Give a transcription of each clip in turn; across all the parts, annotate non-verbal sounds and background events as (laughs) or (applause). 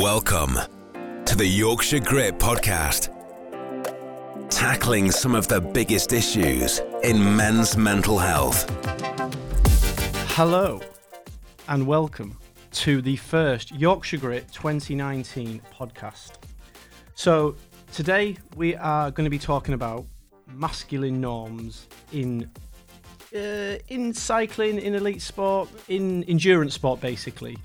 Welcome to the Yorkshire Grit Podcast, tackling some of the biggest issues in men's mental health. Hello and welcome to the first Yorkshire Grit 2019 podcast. So, today we are going to be talking about masculine norms in uh, in cycling, in elite sport, in endurance sport, basically.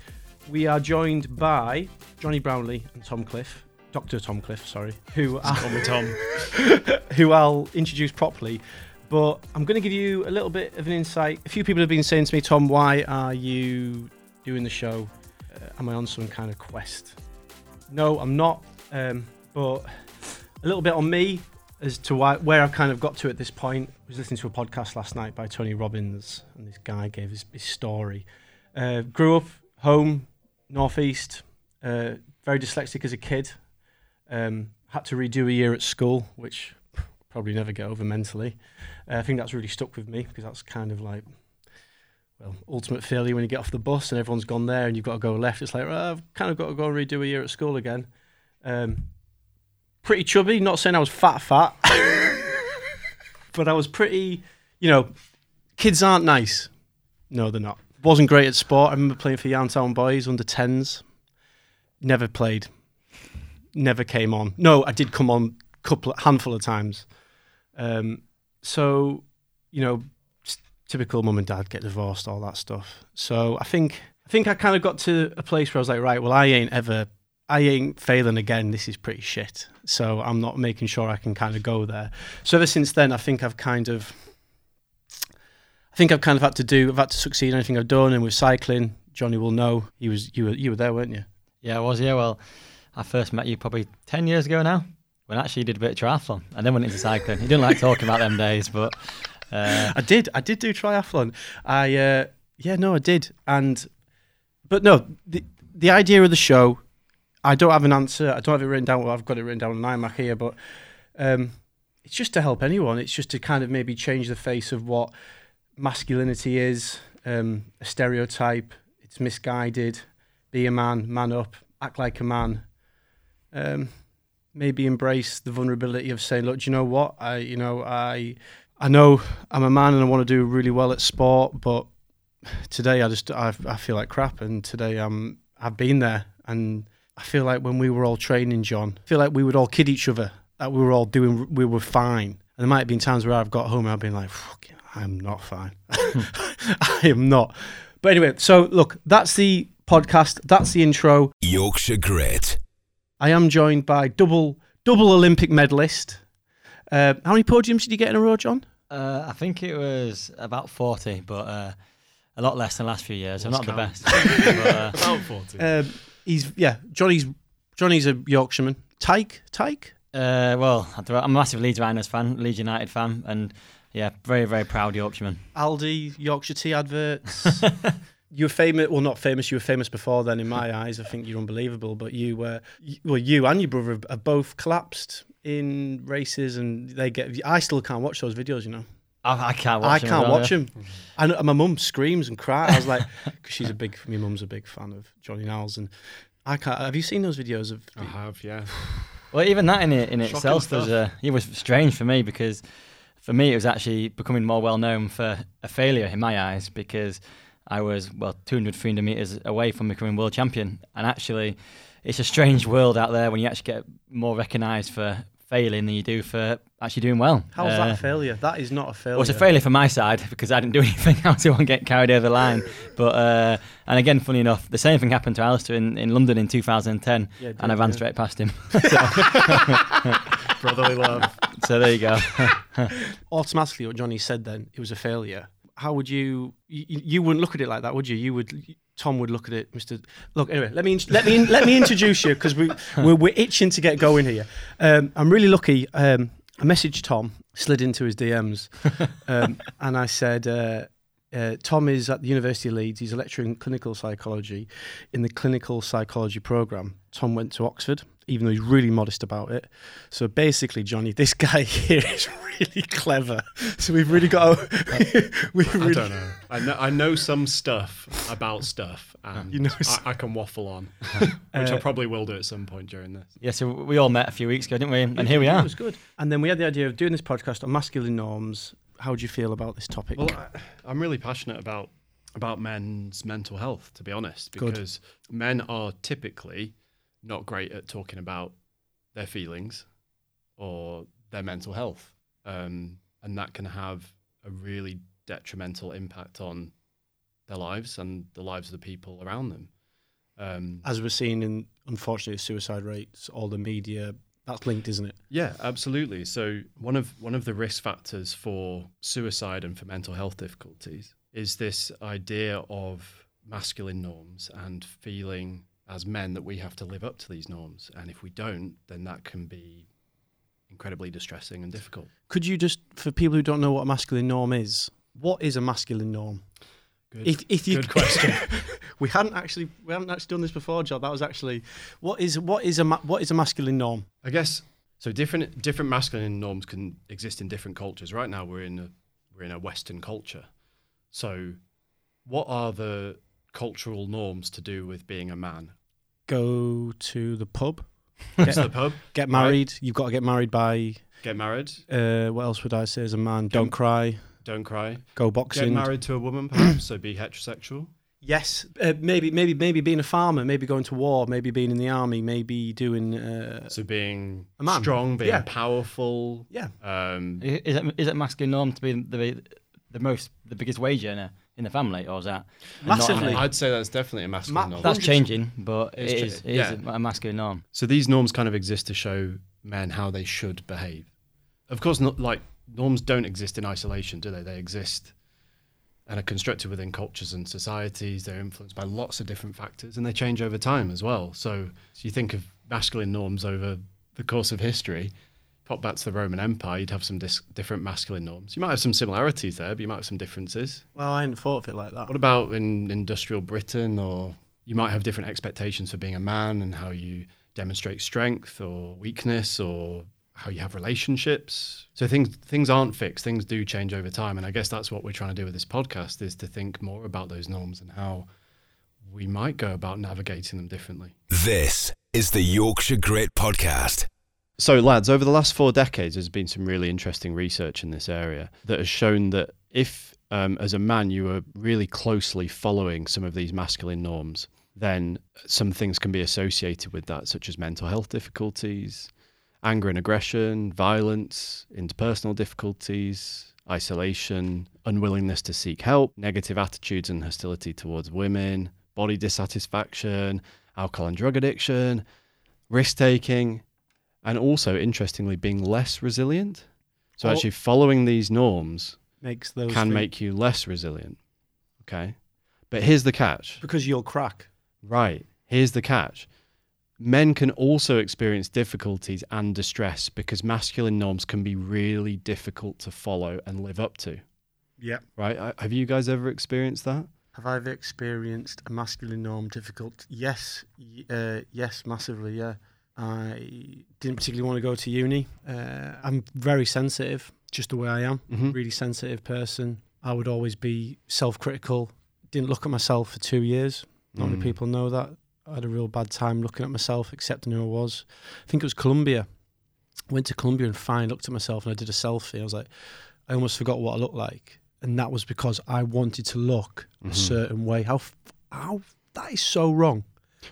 We are joined by Jonny Brownlee and Tom Cliff, Dr. Tom Cliff, sorry, who Call me Tom. (laughs) who I'll introduce properly. But I'm going to give you a little bit of an insight. A few people have been saying to me, Tom, why are you doing the show? Uh, am I on some kind of quest? No, I'm not. Um, but a little bit on me as to why, where I've kind of got to at this point. I was listening to a podcast last night by Tony Robbins, and this guy gave his, his story. Uh, grew up home, northeast, uh, very dyslexic as a kid. Um, had to redo a year at school, which probably never get over mentally. Uh, I think that's really stuck with me because that's kind of like, well, ultimate failure when you get off the bus and everyone's gone there and you've got to go left. It's like, well, I've kind of got to go and redo a year at school again. Um, pretty chubby, not saying I was fat, fat, (laughs) but I was pretty, you know, kids aren't nice. No, they're not. Wasn't great at sport. I remember playing for Yarntown Boys under 10s. Never played. Never came on. No, I did come on a couple, handful of times. Um, so, you know, typical mum and dad get divorced, all that stuff. So I think I think I kind of got to a place where I was like, right, well, I ain't ever, I ain't failing again. This is pretty shit. So I'm not making sure I can kind of go there. So ever since then, I think I've kind of, I think I've kind of had to do, I've had to succeed in anything I've done. And with cycling, Jonny will know. He was, you were, you were there, weren't you? Yeah, I was. Yeah, well, I first met you probably ten years ago now. When actually you did a bit of triathlon, and then went into cycling. You didn't like talking about them days, but uh, I did. I did do triathlon. I uh, yeah, no, I did. And but no, the the idea of the show, I don't have an answer. I don't have it written down. Well, I've got it written down on iMac here, but um, it's just to help anyone. It's just to kind of maybe change the face of what masculinity is, um, a stereotype. It's misguided. Be a man, man up, act like a man. Um, maybe embrace the vulnerability of saying, look, do you know what? I, you know, I, I know I'm a man and I want to do really well at sport, but today I just, I, I feel like crap. And today I'm, I've been there. And I feel like when we were all training, John, I feel like we would all kid each other, that we were all doing, we were fine. And there might have been times where I've got home and I've been like, I'm not fine. (laughs) I am not. But anyway, so look, that's the podcast. That's the intro. Yorkshire Grit. I am joined by double double Olympic medalist. Uh, how many podiums did you get in a row, John? uh, I think it was about forty, but uh, a lot less than the last few years. I'm not Lost the best. (laughs) but, uh, About 40. Um, he's yeah, Jonny's Jonny's a Yorkshireman. Tyke, Tyke. uh, well, I'm a massive Leeds Rhinos fan, Leeds United fan, and yeah, very very proud Yorkshireman. Aldi, Yorkshire Tea adverts. (laughs) you were famous, well, not famous. You were famous before then, in my eyes. I think you're unbelievable. But you were, well, you and your brother have- have both collapsed in races, and they get. I still can't watch those videos. You know, I, I can't watch. I them as can't watch yeah. them. I know, my mum screams and cries. I was like, (laughs) because she's a big, my mum's a big fan of Johnny Niles, and I can't. Have you seen those videos of? I have, yeah. Well, even that in it in Shocking itself was uh, it was strange for me because for me it was actually becoming more well known for a failure in my eyes because I was well 200 300 meters away from becoming world champion and actually it's a strange world out there when you actually get more recognised for failing than you do for actually doing well. How's Uh, that a failure? That is not a failure. well, it's a failure for my side (laughs) because I didn't do anything (laughs) else to get carried over the line. But uh, and again, funny enough, the same thing happened to Alistair in, in London in 2010, Yeah, and I ran yeah. straight past him. (laughs) Brotherly love. (laughs) so there you go. (laughs) automatically what Jonny said then it was a failure. How would you, you you wouldn't look at it like that, would you? You would Tom would look at it, Mister. Look, anyway, let me let me let me introduce you because we we're, we're itching to get going here. Um, I'm really lucky. Um, I messaged Tom, slid into his DMs, um, (laughs) and I said. Uh, uh, Tom is at the University of Leeds. He's a lecturer in clinical psychology in the clinical psychology program. Tom went to Oxford. Even though he's really modest about it. So basically, Jonny, this (laughs) guy here is really clever. So we've really got. To, (laughs) we've I don't know. I know. I know some stuff about stuff, (laughs) and You know I, I can waffle on, which I Uh, probably will do at some point during this. Yeah, so we all met a few weeks ago, didn't we? And here we are. It was good. And then we had the idea of doing this podcast on masculine norms. How do you feel about this topic? Well, I, I'm really passionate about about men's mental health, to be honest, Good. because men are typically not great at talking about their feelings or their mental health, um, and that can have a really detrimental impact on their lives and the lives of the people around them. Um, As we're seeing in, unfortunately, suicide rates, all the media, that's linked, isn't it? Yeah, absolutely. So one of one of the risk factors for suicide and for mental health difficulties is this idea of masculine norms and feeling as men that we have to live up to these norms, and if we don't, then that can be incredibly distressing and difficult. Could you just, for people who don't know what a masculine norm is, what is a masculine norm? Good, If, if you, good question. (laughs) we hadn't actually we hadn't actually done this before, John. That was actually what is what is a what is a masculine norm? I guess so. Different different masculine norms can exist in different cultures. Right now, we're in a we're in a Western culture. So, what are the cultural norms to do with being a man? Go to the pub, Go to the pub, get married. You've got to get married by. get married, Uh, what else would I say as a man? Don't cry. don't cry, Go boxing. get boxing. married to a woman, perhaps. so be heterosexual. Yes, uh, maybe maybe maybe being a farmer, maybe going to war, maybe being in the army, maybe doing. Uh, So being A man. strong, being Yeah. powerful. yeah, Um, Is it, is it masculine norm to be the the most the biggest wage earner in the family, or is that Massively. in? I'd say that's definitely a masculine Ma- norm. That's changing, but It's it cha- is, it is yeah. a masculine norm. So these norms kind of exist to show men how they should behave. Of course, not like norms don't exist in isolation, do they? They exist and are constructed within cultures and societies. They're influenced by lots of different factors, and they change over time as well. So, so you think of masculine norms over the course of history. Pop back to the Roman Empire, you'd have some dis- different masculine norms. You might have some similarities there, but you might have some differences. well, I hadn't thought of it like that. What about in industrial Britain, or you might have different expectations for being a man and how you demonstrate strength or weakness, or how you have relationships. So things things aren't fixed. Things do change over time, and I guess that's what we're trying to do with this podcast: is to think more about those norms and how we might go about navigating them differently. This is the Yorkshire Grit Podcast. So, lads, over the last four decades, there's been some really interesting research in this area that has shown that if, um, as a man, you are really closely following some of these masculine norms, then some things can be associated with that, such as mental health difficulties, anger and aggression, violence, interpersonal difficulties, isolation, unwillingness to seek help, negative attitudes and hostility towards women, body dissatisfaction, alcohol and drug addiction, risk taking, and also interestingly being less resilient. So Oh. actually following these norms Makes those can things- make you less resilient. Okay? But here's the catch. because you'll crack. Right. Here's the catch. Men can also experience difficulties and distress because masculine norms can be really difficult to follow and live up to. Yeah. Right? I- Have you guys ever experienced that? Have I ever experienced a masculine norm difficult? Yes, uh, yes, massively. Yeah, I didn't particularly want to go to uni. Uh, I'm very sensitive, just the way I am. Mhm. Really sensitive person. I would always be self-critical. Didn't look at myself for two years. Not many Mm. people know that. I had a real bad time looking at myself, accepting who I was. I think it was Colombia. Went to Colombia and finally looked at myself and I did a selfie. I was like, I almost forgot what I looked like, and that was because I wanted to look a Mhm. certain way. How, how that is so wrong.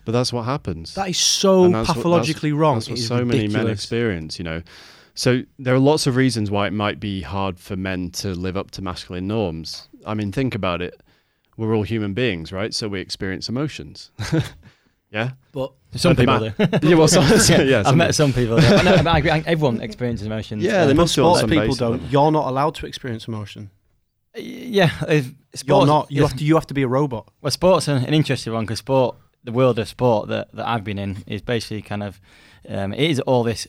But that's what happens. That is so And that's what- pathologically wrong. That's what It is so many men experience, you know. So there are lots of reasons why it might be hard for men to live up to masculine norms. I mean, think about it. We're all human beings, right? So we experience emotions. (laughs) yeah. But Some people ma- (laughs) do. Yeah. Well, some, (laughs) yeah. I've some- met some people. That, I know, I agree, everyone experiences emotions. Yeah, Uh, they but must do sports some people basis, don't. You're not allowed to experience emotion. Yeah, if You're not. You have to. You have to be a robot. Well, sport's an, an interesting one because sport, the world of sport that, that I've been in, is basically kind of, um, it is all this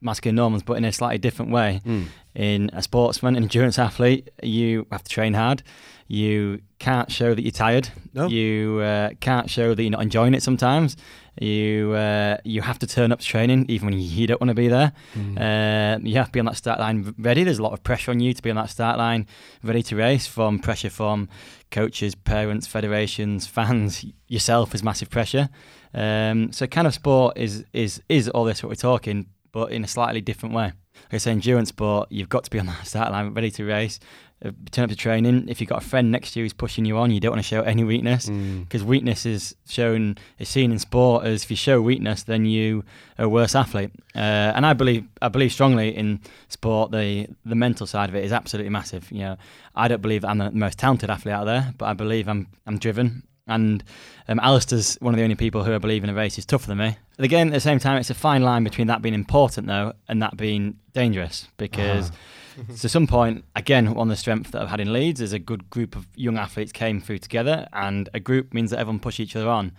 masculine norms, but in a slightly different way. Mm. In a sportsman, an endurance athlete, you have to train hard. You can't show that you're tired. No. You uh, can't show that you're not enjoying it sometimes. You uh, you have to turn up to training even when you don't want to be there. Mm. Uh, you have to be on that start line ready. There's a lot of pressure on you to be on that start line ready to race. From pressure from coaches, parents, federations, fans, yourself is massive pressure. Um, so kind of sport is is is all this what we're talking, but in a slightly different way. Like I say, endurance sport, you've got to be on that (laughs) start line ready to race. Uh, turn up to training. If you've got a friend next to you who's pushing you on, you don't want to show any weakness Mm. because weakness is shown is seen in sport as if you show weakness, then you are a worse athlete. Uh, and I believe I believe strongly in sport. The the mental side of it is absolutely massive. You know, I don't believe I'm the most talented athlete out there, but I believe I'm I'm driven. And um, Alistair's one of the only people who I believe in a race is tougher than me. Again, at the same time, it's a fine line between that being important though and that being dangerous because (laughs) to some point, again, on the strength that I've had in Leeds, is a good group of young athletes came through together, and a group means that everyone push each other on.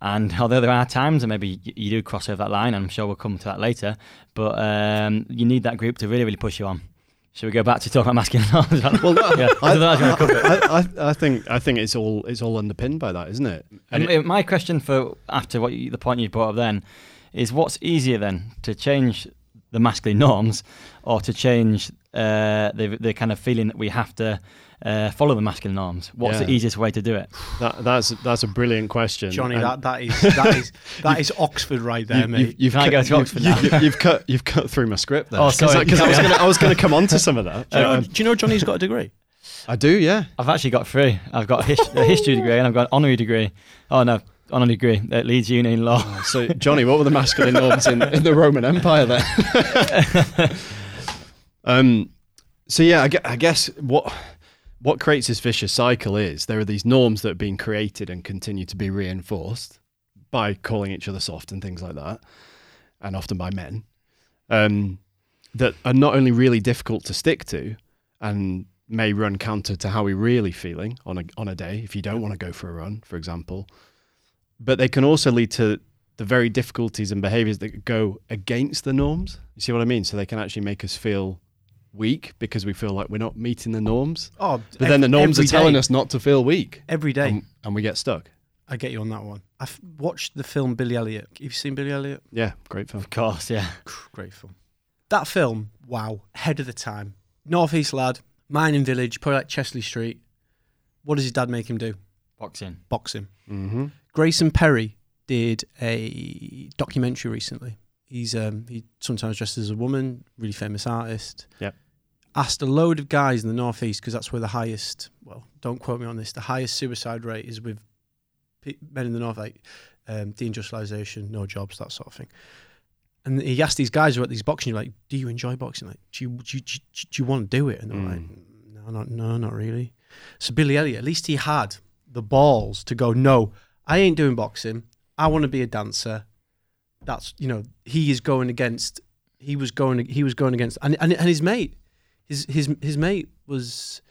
And (laughs) although there are times, and maybe you do cross over that line, and I'm sure we'll come to that later, but um, you need that group to really, really push you on. Should we go back to talk about masculine (laughs) norms? Well, yeah, I, don't know how to cover it. I, I, I think I think it's all it's all underpinned by that, isn't it? And And it- my question for after what you, the point you brought up then is what's easier then to change the masculine (laughs) norms or to change uh, the the kind of feeling that we have to uh, follow the masculine norms? What's the easiest way to do it? that, that's that's a brilliant question, Jonny, And that, that is that is that (laughs) is Oxford right there, you- mate. You've, you've Can I cut, go to Oxford you- now? you- You've cut you've cut through my script there. Oh, sorry. Because I, was (laughs) gonna I was gonna come on to some of that. do, you know, Um, do you know Jonny's got a degree? I do, yeah. I've actually got three. I've got a, his- a history degree and I've got an honorary degree. Oh no, honorary degree at Leeds Uni in law. So, Jonny, what were the masculine norms in, in the Roman Empire then? (laughs) um, so yeah, I, gue- I guess what what creates this vicious cycle is there are these norms that are being created and continue to be reinforced by calling each other soft and things like that, and often by men, um, that are not only really difficult to stick to and may run counter to how we're really feeling on a on a day if you don't want to go for a run, for example, but they can also lead to the very difficulties and behaviors that go against the norms. You see what I mean? So they can actually make us feel weak because we feel like we're not meeting the norms. Oh, But then the norms are telling day. us not to feel weak. every day. And, and we get stuck. I get you on that one. I've watched the film Billy Elliot. Have you seen Billy Elliot? Yeah, great film. Of course, yeah. (laughs) Great film. That film, wow, ahead of the time. Northeast lad, mining village, probably like Chester-le-Street. What does his dad make him do? Boxing. Box him. Mm-hmm. Grayson Perry did a documentary recently. He's um, he sometimes dressed as a woman, really famous artist. Yep. Asked a load of guys in the northeast because that's where the highest. Well, don't quote me on this. The highest suicide rate is with men in the north, like um, deindustrialization, no jobs, that sort of thing. And he asked these guys who are at these boxing, you're like, "Do you enjoy boxing? Like, do you do you, do you, do you want to do it?" And they're like, "No, not no, not really." So Billy Elliot, at least he had the balls to go, "No, I ain't doing boxing. I want to be a dancer." That's you know he is going against. He was going. He was going against, and and, and his mate, his his his mate was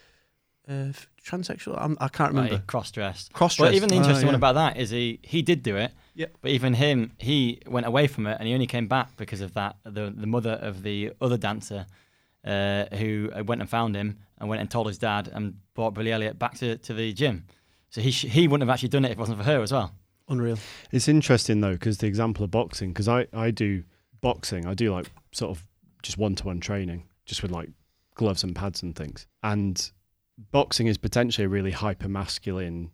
uh, transsexual. I'm, I can't remember. Like, cross-dressed. Cross dressed. But even the Oh, interesting one about that is he he did do it. Yeah. But even him, he went away from it, and he only came back because of that. The the mother of the other dancer, uh, who uh, went and found him and went and told his dad and brought Billy Elliot back to, to the gym. So he sh- he wouldn't have actually done it if it wasn't for her as well. Unreal. It's interesting though, because the example of boxing, because I, I do boxing, I do like sort of just one to one training, just with like gloves and pads and things. And boxing is potentially a really hyper masculine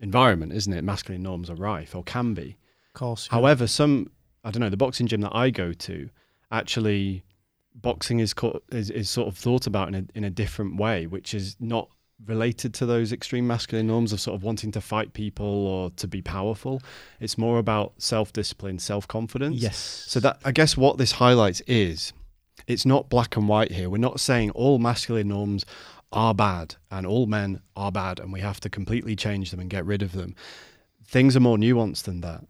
environment, isn't it? Masculine norms are rife or can be. Of course. yeah. However, some I don't know the boxing gym that I go to actually boxing is co- is, is sort of thought about in a in a different way, which is not related to those extreme masculine norms of sort of wanting to fight people or to be powerful. It's more about self discipline, self confidence. Yes. So that I guess what this highlights is it's not black and white here. We're not saying all masculine norms are bad and all men are bad and we have to completely change them and get rid of them. Things are more nuanced than that.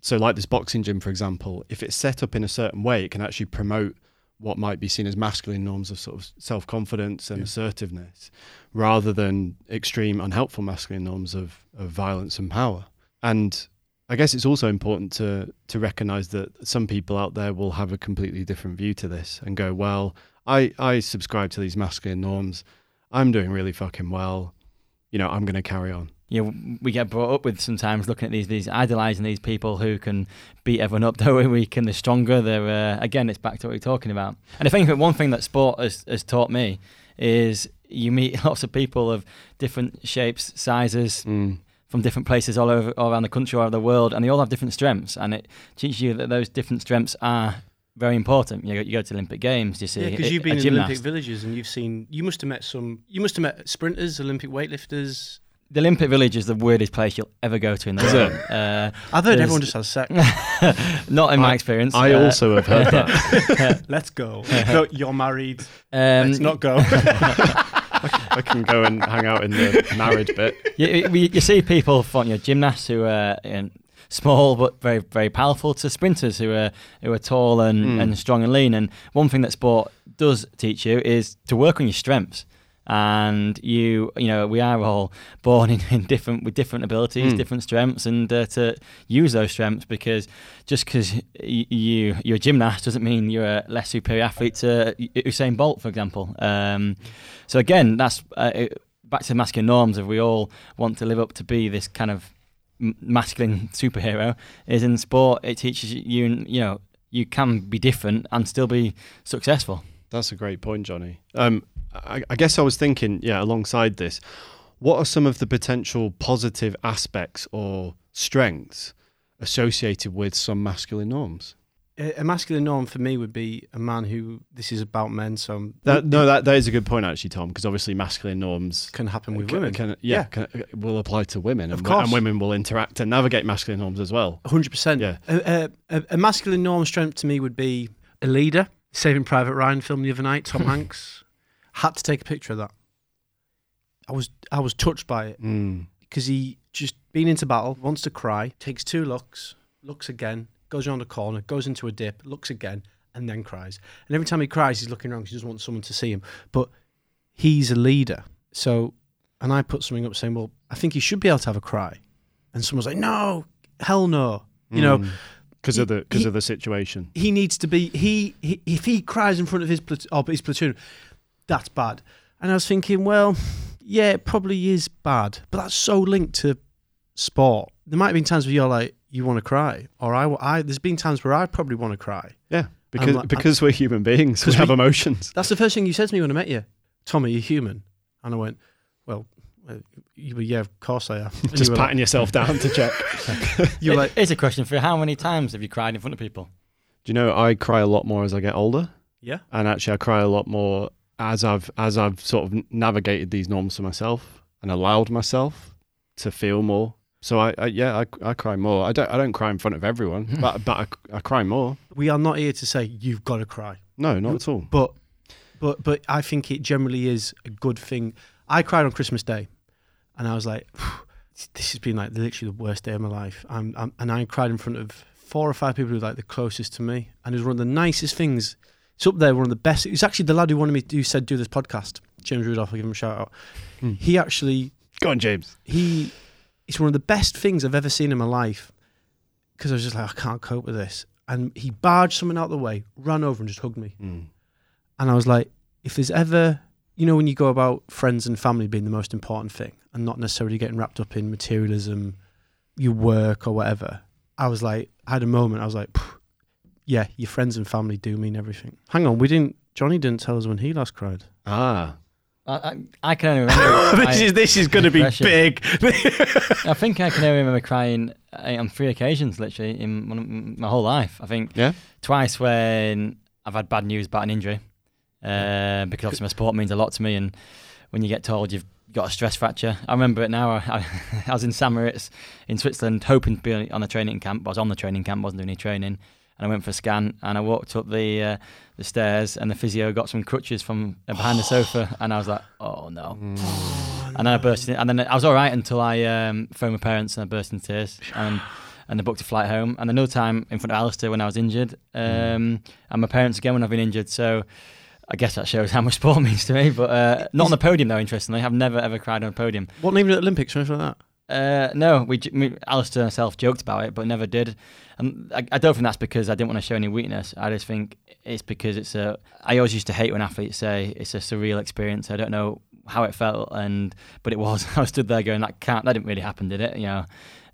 So like this boxing gym for example, if it's set up in a certain way, it can actually promote what might be seen as masculine norms of sort of self-confidence and Yeah. assertiveness rather than extreme unhelpful masculine norms of, of violence and power. And I guess it's also important to to recognize that some people out there will have a completely different view to this and go, well, I I subscribe to these masculine norms. I'm doing really fucking well. You know, I'm going to carry on. you know, we get brought up with sometimes looking at these, these idolizing these people who can beat everyone up, (laughs) don't we? Can they're stronger? They're uh, again, it's back to what we're talking about. And I think that one thing that sport has, has taught me is you meet (laughs) lots of people of different shapes, sizes, Mm. From different places all over all around the country, all over the world, and they all have different strengths. And it teaches you that those different strengths are very important. You go, you go to Olympic Games, you see Yeah, because you've a been in gymnast. Olympic villages and you've seen. You must have met some. You must have met sprinters, Olympic weightlifters. The Olympic Village is the weirdest place you'll ever go to in the world. Uh, I've heard There's- everyone just has sex. (laughs) not in my experience. I Uh, also have heard that. (laughs) Let's go. no, you're married. (laughs) um, Let's not go. I can go and hang out in the marriage bit. you, you, you see people from your know, gymnasts who are small but very very powerful to sprinters who are who are tall and, Mm. and strong and lean. And one thing that sport does teach you is to work on your strengths. And you, you know, we are all born in, in different with different abilities, Mm. different strengths, and uh, to use those strengths because just because y- you you're a gymnast doesn't mean you're a less superior athlete to Usain Bolt, for example. Um, so again, that's uh, it- back to masculine norms. If we all want to live up to be this kind of masculine (laughs) superhero, is in sport it teaches you, you know, you can be different and still be successful. That's a great point, Jonny. Um, I, I guess I was thinking, yeah, alongside this, what are some of the potential positive aspects or strengths associated with some masculine norms? a masculine norm for me would be a man who. This is about men, so I'm- That, no, that, that is a good point, actually, Tom, because obviously masculine norms can happen with can- women. can- yeah, Yeah. Can, uh, will apply to women, Of and, course. and women will interact and navigate masculine norms as well. hundred percent. Yeah. A, a, a masculine norm strength to me would be a leader. Saving Private Ryan film the other night. Tom (laughs) Hanks had to take a picture of that. I was I was touched by it Mm. because he just been into battle, wants to cry, takes two looks, looks again, goes around a corner, goes into a dip, looks again, and then cries. And every time he cries, he's looking around because he doesn't want someone to see him. But he's a leader. So, and I put something up saying, well, I think he should be able to have a cry. And someone's like, no, hell no. You know, because of the because of the situation. he needs to be he, he if he cries in front of his plat- oh, his platoon, that's bad. And I was thinking, well, yeah, it probably is bad, but that's so linked to sport. There might have been times where you're like, you want to cry, or I, I there's been times where I probably want to cry. Yeah, because like- because we're human beings, we have we- emotions. That's the first thing you said to me when I met you, Tommy. You're human, and I went, well, uh, you were, yeah, of course I am. (laughs) Just you were patting yourself down to check. Like, (laughs) you were like, Here's a question for you: How many times have you cried in front of people? Do you know I cry a lot more as I get older, yeah, and actually I cry a lot more as I've as I've sort of navigated these norms for myself and allowed myself to feel more. So I, I yeah I, I cry more. I don't I don't cry in front of everyone, (laughs) but but I, I cry more. we are not here to say you've got to cry. No, not at all. but but but I think it generally is a good thing. I cried on Christmas Day, and I was like, "This has been like literally the worst day of my life." I'm, I'm and I cried in front of four or five people who were like the closest to me, and it was one of the nicest things. It's up there, one of the best. It's actually the lad who wanted me, who said do this podcast, James Rudolph. I'll give him a shout out. Hmm. He actually Go on, James. he it's one of the best things I've ever seen in my life because I was just like I can't cope with this and he barged someone out of the way ran over and just hugged me Mm. and I was like if there's ever you know when you go about friends and family being the most important thing and not necessarily getting wrapped up in materialism your work or whatever I was like I had a moment I was like "Phew, yeah your friends and family do mean everything hang on we didn't Jonny didn't tell us when he last cried Ah, I, I, I can only remember. (laughs) this I- is this is going to be big I think I can only remember crying uh, on three occasions, literally, in one of my whole life. I think yeah. twice when I've had bad news about an injury, uh, because obviously my sport means a lot to me, and when you get told you've got a stress fracture, I remember it now. I, (laughs) I was in St Moritz in Switzerland, hoping to be on a training camp. But I was on the training camp, wasn't doing any training, and I went for a scan, and I walked up the uh, the stairs, and the physio got some crutches from uh, behind the (sighs) sofa, and I was like, oh no. And then I burst in, and then I was all right until I um, phoned my parents and I burst into tears (sighs) and and I booked a flight home. And another time in front of Alistair when I was injured, um, and my parents again when I've been injured. So I guess that shows how much (laughs) sport means to me. But uh, not on the podium though. Interestingly, I've never ever cried on a podium. What even at the Olympics or anything like that Uh, no, we, me, Alistair and myself joked about it, but never did. And I, I don't think that's because I didn't want to show any weakness. I just think it's because it's a. I always used to hate when athletes say it's a surreal experience. I don't know how it felt, and but it was. (laughs) I stood there going, "That can't. That didn't really happen, did it?" You know,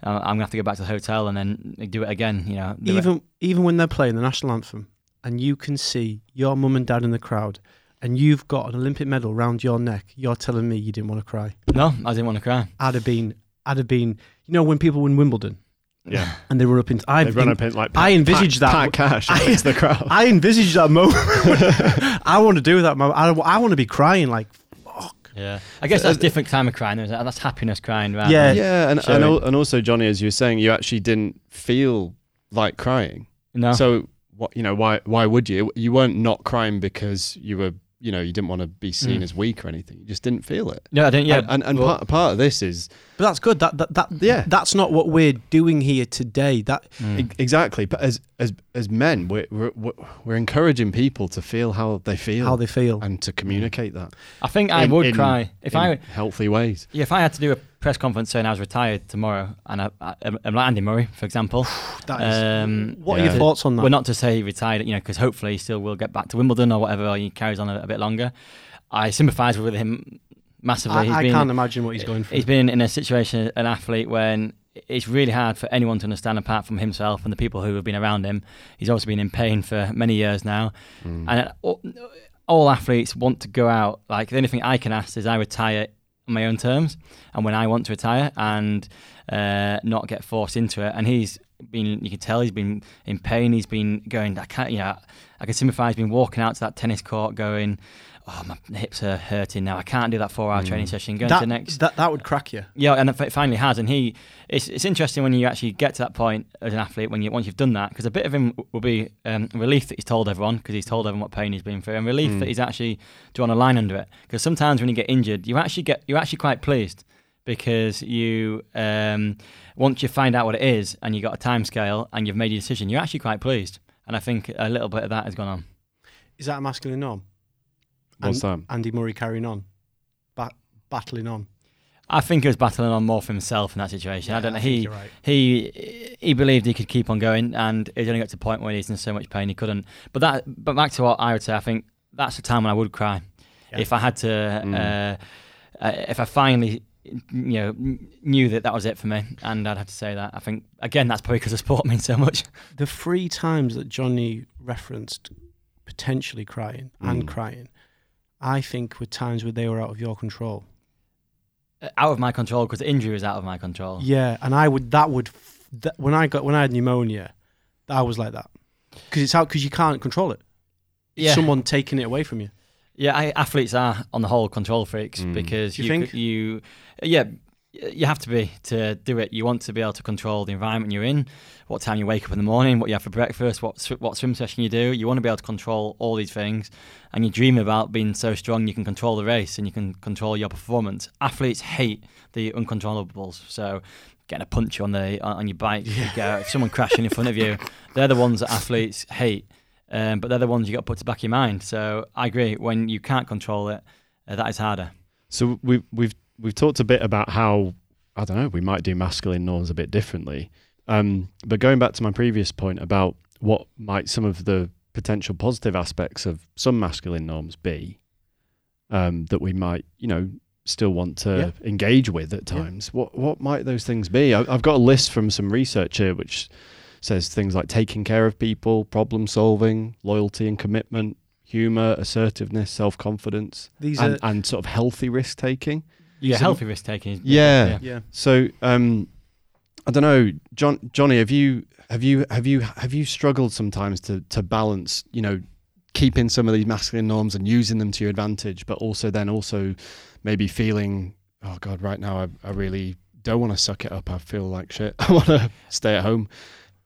uh, I'm gonna have to go back to the hotel and then do it again. You know, do it- Even even when they're playing the national anthem, and you can see your mum and dad in the crowd, and you've got an Olympic medal round your neck, you're telling me you didn't want to cry. no, I didn't want to cry. I'd have been, I'd have been. You know when people win Wimbledon Yeah. (laughs) and they run up into, I They run up in like I envisage that- Pat Cash I- into the crowd. I envisage that moment. (laughs) (laughs) I want to do that moment. I, I want to be crying like, fuck. Yeah, I guess that's a different kind of crying. There's- That's happiness crying, right? Yeah. yeah, and and, al- and also Jonny, as you were saying, you actually didn't feel like crying. No. So what you know, why why would you? You weren't not crying because you were you know you didn't want to be seen Mm. as weak or anything. You just didn't feel it. no, I didn't. Yeah, and and, and well- part part of this is But that's good. That that, that Yeah. That's not what we're doing here today. That Mm. exactly. But as as as men, we're, we're we're we're encouraging people to feel how they feel how they feel. and to communicate that I think I in- would in- cry if in I healthy ways. Yeah, if I had to do a press conference saying I was retired tomorrow, and I, I, I'm like Andy Murray, for example. (sighs) That is, um, what are your thoughts on that? well, not to say he retired, you know, because hopefully he still will get back to Wimbledon or whatever, or he carries on a, a bit longer. I sympathise with him massively. I, I been, can't imagine what he's going through. He's been in a situation, an athlete, when it's really hard for anyone to understand apart from himself and the people who have been around him. He's also been in pain for many years now. Mm. And all, all athletes want to go out. Like the only thing I can ask is I retire on my own terms and when I want to retire and uh, not get forced into it. And he's been, you can tell he's been in pain. He's been going, I can't, you know, I can sympathise. He's been walking out to that tennis court going, oh, my hips are hurting now. I can't do that four hour training session. Going that, to the next. that that would crack you. Yeah, and it finally has, and he. It's, it's interesting when you actually get to that point as an athlete when you once you've done that because a bit of him will be um, relief that he's told everyone because he's told everyone what pain he's been through, and relief that he's actually drawn a line under it. Because sometimes when you get injured, you actually get you're actually quite pleased because you um, once you find out what it is and you got a time scale and you've made your decision, you're actually quite pleased. And I think a little bit of that has gone on. Is that a masculine norm? What's And- that? Andy Murray carrying on, ba- battling on. I think he was battling on more for himself in that situation. I don't know. think He right. he he believed he could keep on going, and it only got to a point where he's in so much pain he couldn't. But that, but back to what I would say, I think that's the time when I would cry Yeah. if I had to, Mm. uh, uh, if I finally, you know, knew that that was it for me, and I'd have to say that. I think again, that's probably because the sport (laughs) means so much. The three times that Johnny referenced potentially crying and Mm. crying, I think were times where they were out of your control. Uh, Out of my control because the injury was out of my control. Yeah, and I would that would that, when I got when I had pneumonia, I was like that because it's out because you can't control it. Yeah. someone taking it away from you. Yeah, I, athletes are on the whole control freaks Mm. because you you think? you yeah you have to be to do it. You want to be able to control the environment you're in, what time you wake up in the morning, what you have for breakfast, what what swim session you do. You want to be able to control all these things, and you dream about being so strong you can control the race and you can control your performance. Athletes hate the uncontrollables, so. Getting a punch on the on your bike, you go, if someone crashing in front of you, (laughs) they're the ones that athletes hate. Um, but they're the ones you got to put to back your mind. So I agree. When you can't control it, uh, that is harder. So we've we've we've talked a bit about how I don't know we might do masculine norms a bit differently. Um, but going back to my previous point about what might some of the potential positive aspects of some masculine norms be um, that we might you know still want to engage with at Yeah. times. What what might those things be? I, I've got a list from some research here which says things like taking care of people, problem solving, loyalty and commitment, humor, assertiveness, self confidence These and, and sort of healthy risk taking. Yeah, So- healthy risk taking. is- Yeah. yeah. So um, I don't know, John, Jonny, have you have you have you have you struggled sometimes to to balance, you know, keeping some of these masculine norms and using them to your advantage, but also then also maybe feeling, oh God, right now I, I really don't want to suck it up. I feel like shit. (laughs) I want to stay at home.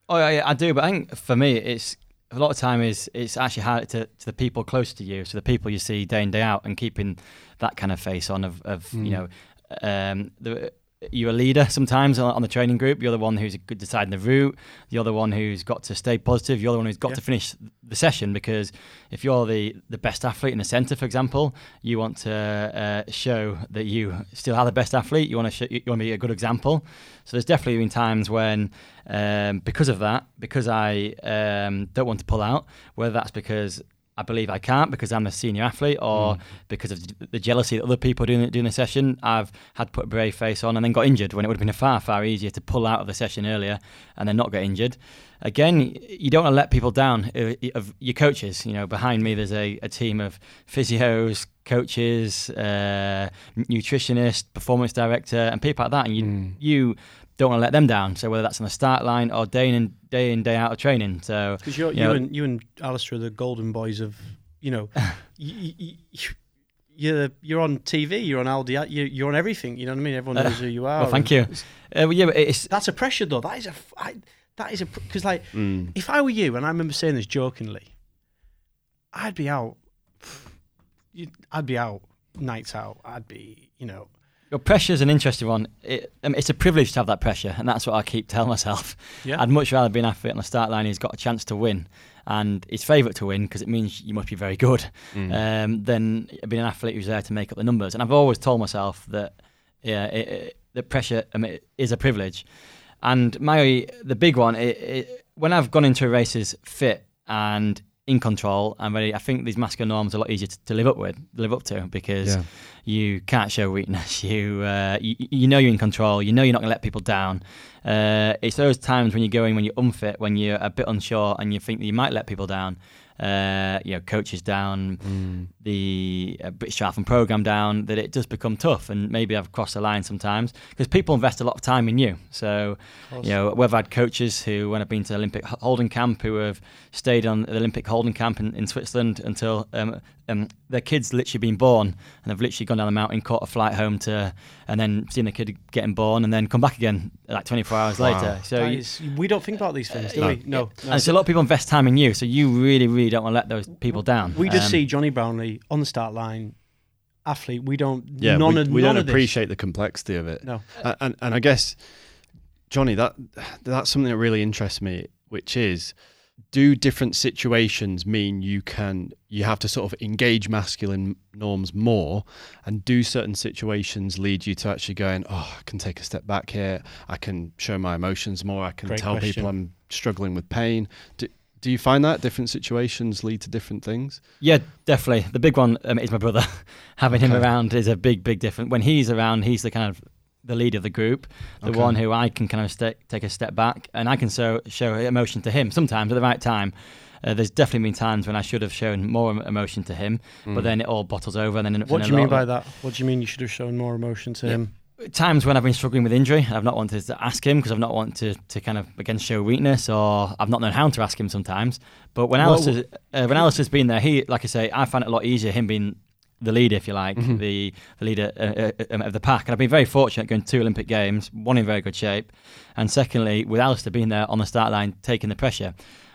Oh yeah, yeah, I do. But I think for me, it's a lot of time is it's actually hard to, to the people close to you, so the people you see day in day out, and keeping that kind of face on of, of Mm. you know, um, the you're a leader sometimes on the training group. You're the one who's good deciding the route. You're the one who's got to stay positive. You're the one who's got Yeah. to finish the session because if you're the, the best athlete in the centre, for example, you want to uh, show that you still are the best athlete. You want to sh- you want to be a good example. So there's definitely been times when, um, because of that, because I um, don't want to pull out, whether that's because I believe I can't because I'm a senior athlete, or because of the jealousy that other people are doing doing the session. I've had to put a brave face on and then got injured when it would have been far far easier to pull out of the session earlier and then not get injured. Again, you don't want to let people down. uh, Of your coaches, you know, behind me there's a, a team of physios, coaches, uh, nutritionist, performance director, and people like that, and you you don't want to let them down. So whether that's on the start line or day in and day in day out of training. So Because you're, you you know- and you and Alistair are the golden boys of, you know, (laughs) you, you, you're you're on TV, you're on Aldi, you're, you're on everything. You know what I mean? Everyone knows who you are. well, thank you. Uh, well, yeah, but it's That's a pressure, though. That is a f- I, that is a because like Mm. if I were you, and I remember saying this jokingly, I'd be out. I'd be out nights out. I'd be, you know, Well, is an interesting one. It, mean, it's a privilege to have that pressure, and that's what I keep (laughs) telling myself. Yeah. I'd much rather be an athlete on the start line who's got a chance to win, and is favourite to win because it means you must be very good, um, than being an athlete who's there to make up the numbers. And I've always told myself that yeah, it, it, the pressure I mean, is a privilege. And my the big one, when I've gone into races fit and in control and ready, I think these masculine norms are a lot easier to, to live up with, live up to, because Yeah. You can't show weakness. (laughs) You, uh, you you know you're in control. You know you're not going to let people down. Uh, it's those times when you go in when you're unfit, when you're a bit unsure, and you think that you might let people down. Uh, you know, coaches down, the uh, British Triathlon program down, that it does become tough. And maybe I've crossed the line sometimes because people invest a lot of time in you. So, you know, we've had coaches who, when I've been to Olympic holding camp, who have stayed on the Olympic holding camp in, in Switzerland until um, um, their kids literally been born, and they've literally gone down the mountain, caught a flight home to, and then seen the kid getting born, and then come back again like 24 hours later. So you- is- we don't think about these things, do no. we? No. no. and so a lot of people invest time in you, so you really, really don't want to let those people down. We just Um, see Jonny Brownlee on the start line, athlete. We don't. Yeah, none we, of, we none don't of this. appreciate the complexity of it. No. A- and and I guess Jonny, that that's something that really interests me, which is do different situations mean you can you have to sort of engage masculine norms more and do certain situations lead you to actually going oh i can take a step back here i can show my emotions more i can Great tell question. people i'm struggling with pain do, do you find that different situations lead to different things Yeah, definitely. The big one um, is my brother. (laughs) Having him Okay. around is a big, big difference. When he's around, he's the kind of the leader of the group, the Okay. one who I can kind of sta take a step back and I can show, show emotion to him sometimes at the right time. Uh, there's definitely been times when I should have shown more emotion to him, but then it all bottles over and then What do you mean by that? What do you mean you should have shown more emotion to him? times when I've been struggling with injury, I've not wanted to ask him because I've not wanted to, to kind of again show weakness, or I've not known how to ask him sometimes. But when Well, Alistair, uh, when Alistair's been there, he, like I say, I find it a lot easier him being the leader, if you like, Mm-hmm. the the leader uh, uh, um, of the pack. And I've been very fortunate going to two Olympic Games, one in very good shape, and secondly, with Alistair being there on the start line, taking the pressure.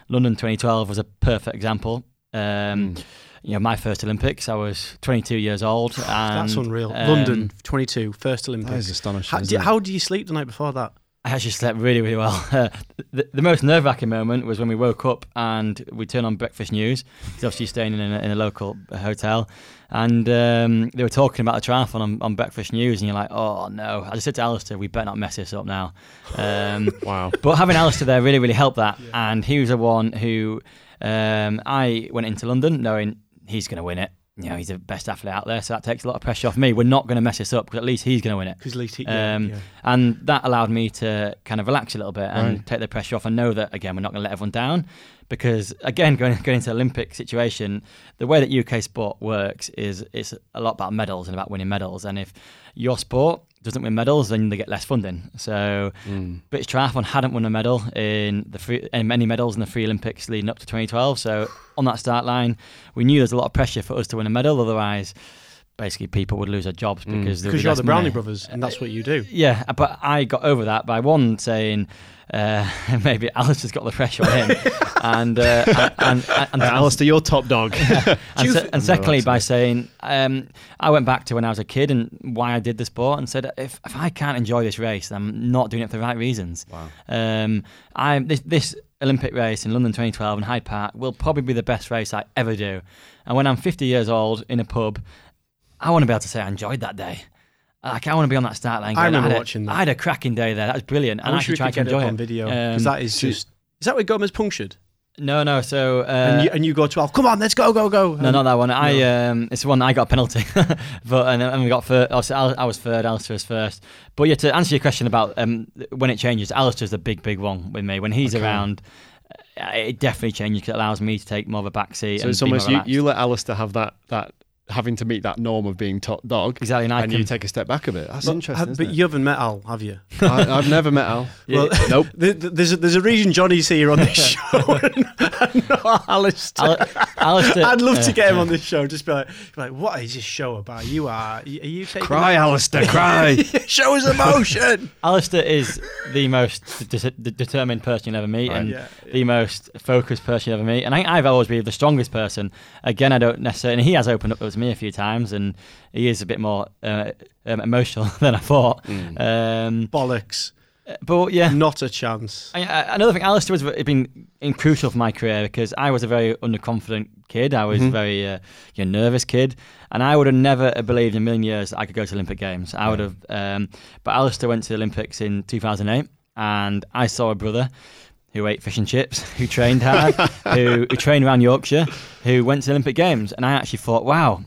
London 2012 was a perfect example. Um, You know, my first Olympics, I was 22 years old. (sighs) And, That's unreal. um, London, 22, first Olympics. that is Olympics. astonishing How do, it? how do you sleep the night before that? I actually slept really, really well. (laughs) the, the most nerve wracking moment was when we woke up and we turned on breakfast news. He's obviously, staying in a, in a local hotel, and um, they were talking about the triathlon on, on breakfast news, and you're like, "Oh no!" I just said to Alistair, "We better not mess this up now." Um, (laughs) wow but having Alistair there really, really helped that. And he was the one who um, I went into London knowing he's going to win it. You know, he's the best athlete out there, so that takes a lot of pressure off me. We're not going to mess this up because at least he's going to win it. Because at least he, yeah, Um, yeah. And that allowed me to kind of relax a little bit and Right. take the pressure off and know that, again, we're not going to let everyone down. Because, again, going, going into Olympic situation, the way that UK sport works is it's a lot about medals and about winning medals. And if your sport doesn't win medals, then they get less funding. So hmm. British Triathlon hadn't won a medal in the free, and many medals in the free Olympics leading up to 2012. So on that start line, we knew there's a lot of pressure for us to win a medal. Otherwise, basically people would lose their jobs Mm. because there Because be you're less the Brownlee money. brothers, and that's what you do. Yeah, but I got over that by one saying uh, (laughs) maybe Alistair's got the pressure on him, (laughs) and uh, and, and, and, Uh, Alistair, you're top dog. (laughs) and, you se- and secondly, that's by saying, um, I went back to when I was a kid and why I did the sport and said, if, if I can't enjoy this race, then I'm not doing it for the right reasons. Wow. Um, I this, this Olympic race in London 2012 in Hyde Park will probably be the best race I ever do. And when I'm 50 years old in a pub, I want to be able to say I enjoyed that day. Like I want to be on that start line. I remember had a- watching that. I had a cracking day there. That was brilliant. I and wish we actually could tried get enjoy it on video because Um, that is just. Is that where Gomez punctured? No, no. So uh, and, you, and you go 12. Come on, let's go, go, go. No, And- not that one. I um, it's the one I got a penalty, (laughs) but and, and we got third. I was third. Alistair was first. But yeah, to answer your question about um, when it changes, Alistair's the big, big one with me. When he's Okay. around, uh, it definitely changes because it allows me to take more of a back seat. So and it's almost you, you let Alistair have that that having to meet that norm of being top dog, exactly, and I and can. you take a step back a bit. That's But, interesting. ha- isn't but it? you haven't met Al, have you? (laughs) I, I've never met Al. Well, (laughs) nope. Th- th- There's a, there's a reason Jonny's here on this (laughs) show and, and not Alistair. Al- Alistair, I'd love to uh, get him on this show. Just be like, be like, what is this show about? You are, are you taking Cry, Alistair, cry. show us emotion. Alistair is the most de- de- determined person you'll ever meet, Right. and Yeah, the most focused person you'll ever meet. And I, I've always been the strongest person. Again, I don't necessarily. And he has opened up to me a few times, and he is a bit more uh, um, emotional (laughs) than I thought. Mm. Um, Bollocks. but yeah. Not a chance. I, I, another thing, Alistair was has been in crucial for my career because I was a very underconfident kid. I was Mhm. a very uh, you know, nervous kid, and I would have never believed in a million years that I could go to Olympic Games. I would have. Um, but Alistair went to the Olympics in 2008, and I saw a brother who ate fish and chips, (laughs) who trained hard, (laughs) who, who trained around Yorkshire, who went to the Olympic Games, and I actually thought, wow,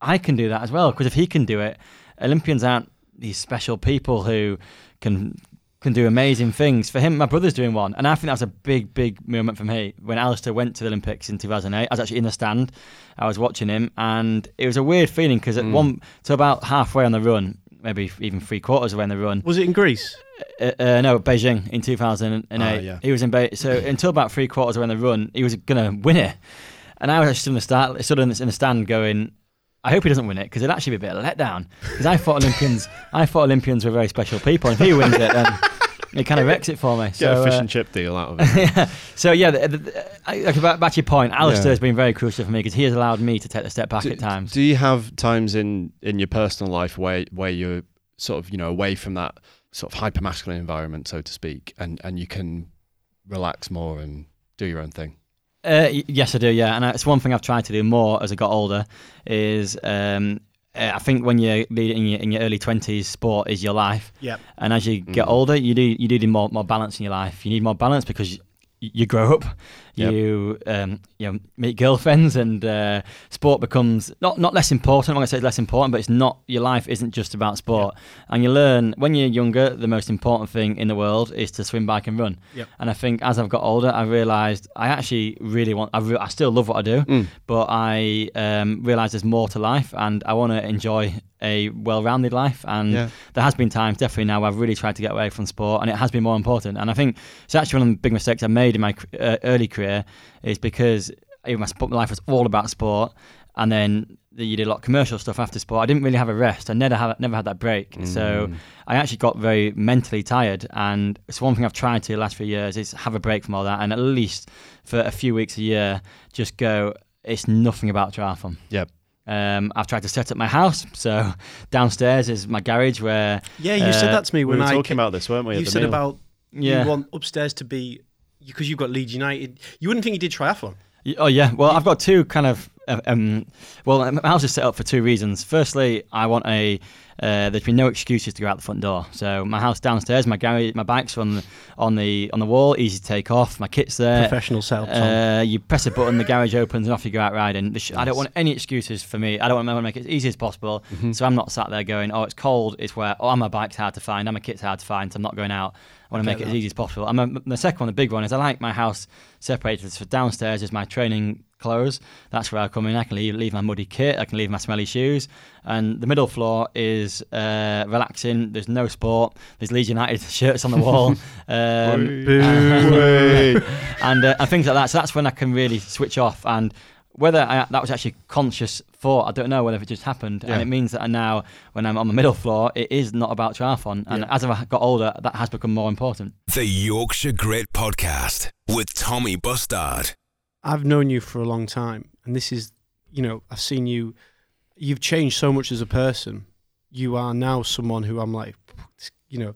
I can do that as well. Because if he can do it, Olympians aren't these special people who can can do amazing things. For him, my brother's doing one, and I think that's a big, big moment for me. When Alistair went to the Olympics in 2008, I was actually in the stand, I was watching him, and it was a weird feeling because at Mm. one to about halfway on the run, maybe even three quarters of the on the run, Was it in Greece? uh, uh, no, Beijing in 2008. Ah, yeah. He was in Be- so until about three quarters away of the run, he was gonna win it, and I was just in the start, stood in the stand going. I hope he doesn't win it because it'd actually be a bit of a letdown. Because I thought Olympians, I thought Olympians were very special people. And if he wins it, then it kind of wrecks it for me. Get So, a fish uh, and chip deal out of (laughs) it. yeah. So yeah, the, the, I- like, back, back to your point, Alistair Yeah. has been very crucial for me because he has allowed me to take a step back do, at times. do you have times in in your personal life where where you're sort of you know away from that sort of hyper masculine environment, so to speak, and and you can relax more and do your own thing? Uh, yes, I do. Yeah, and it's one thing I've tried to do more as I got older. Is um, uh, I think when you're in your, in your early twenties, sport is your life, Yep. and as you get Mm. older, you do you do need more more balance in your life. You need more balance because. You, you grow up, Yep. you um, you know, meet girlfriends, and uh, sport becomes not not less important. I'm going to say it's less important, but it's not your life isn't just about sport. And you learn when you're younger, the most important thing in the world is to swim, bike, and run. Yep. And I think as I've got older, I realised I actually really want. I, re- I still love what I do, Mm. but I um, realise there's more to life, and I want to enjoy a well-rounded life. And Yeah. there has been times, definitely now, where I've really tried to get away from sport, and it has been more important. And I think it's actually one of the big mistakes I made in my uh, early career is because even my, life was all about sport, and then you did a lot of commercial stuff after sport. I didn't really have a rest. I never had never had that break. So Mm. I actually got very mentally tired, and it's one thing I've tried to the last few years is have a break from all that, and at least for a few weeks a year, just go. It's nothing about triathlon. Yep. Um, I've tried to set up my house. So downstairs is my garage where Yeah, you said Uh, that to me we when were I. talking about this, weren't we? you said meal? about yeah. you want upstairs to be because you've got Leeds United. You wouldn't think you did triathlon. Oh yeah. Well, I've got two kind of. uh, Um, well, my house is set up for two reasons. Firstly, I want a. Uh, there's been no excuses to go out the front door. So my house downstairs, my garage, my bike's on the on the on the wall, easy to take off. My kit's there. Professional setup. Uh, you press a button, the garage opens, and off you go out riding. Sh- I don't want any excuses for me. I don't want to make it as easy as possible. Mm-hmm. So I'm not sat there going, "Oh, it's cold." It's where, "Oh, my bike's hard to find. And my kit's hard to find." So I'm not going out. I want to make it as easy as possible. And my, the second one, the big one, is I like my house separated. So downstairs is my training clothes. That's where I come in. I can leave, leave my muddy kit. I can leave my smelly shoes. And the middle floor is uh, relaxing. There's no sport. There's Leeds United (laughs) shirts on the wall. (laughs) um, (laughs) and uh, and things like that. So that's when I can really switch off. And whether I, that was actually conscious thought, I don't know. Whether it just happened, Yeah. and it means that I now, when I'm on the middle floor, it is not about triathlon. And Yeah. as I've got older, that has become more important. The Yorkshire Grit Podcast with Tommy Bustard. I've known you for a long time, and this is, you know, I've seen you. You've changed so much as a person. You are now someone who I'm like, you know,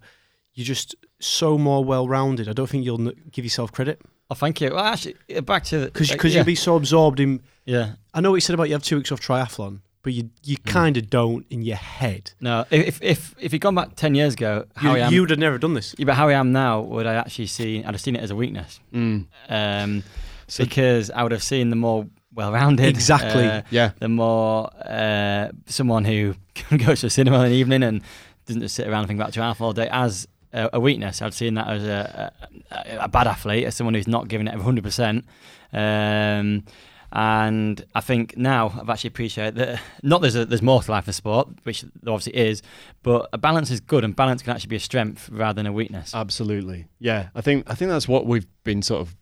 you're just so more well-rounded. I don't think you'll give yourself credit Oh, thank you. Well, actually, uh, back to because uh, because yeah. you'll be so absorbed in. yeah. I know what you said about you have two weeks off triathlon, but you you Hmm. kind of don't in your head. No, if if if you'd gone back ten years ago, how You, I am, you'd have never done this. yeah, but how I am now, would I actually see? I'd have seen it as a weakness, Mm. um, So- because I would have seen the more well-rounded, Exactly. uh, Yeah. the more uh, someone who (laughs) goes to the cinema in the evening and doesn't just sit around and think about triathlon all day as a, a weakness. I'd seen that as a, a, a bad athlete, as someone who's not giving it 100%. Um, and I think now I've actually appreciated that not there's a, there's more to life in sport, which there obviously is, but a balance is good, and balance can actually be a strength rather than a weakness. Absolutely. Yeah. I think I think that's what we've been sort of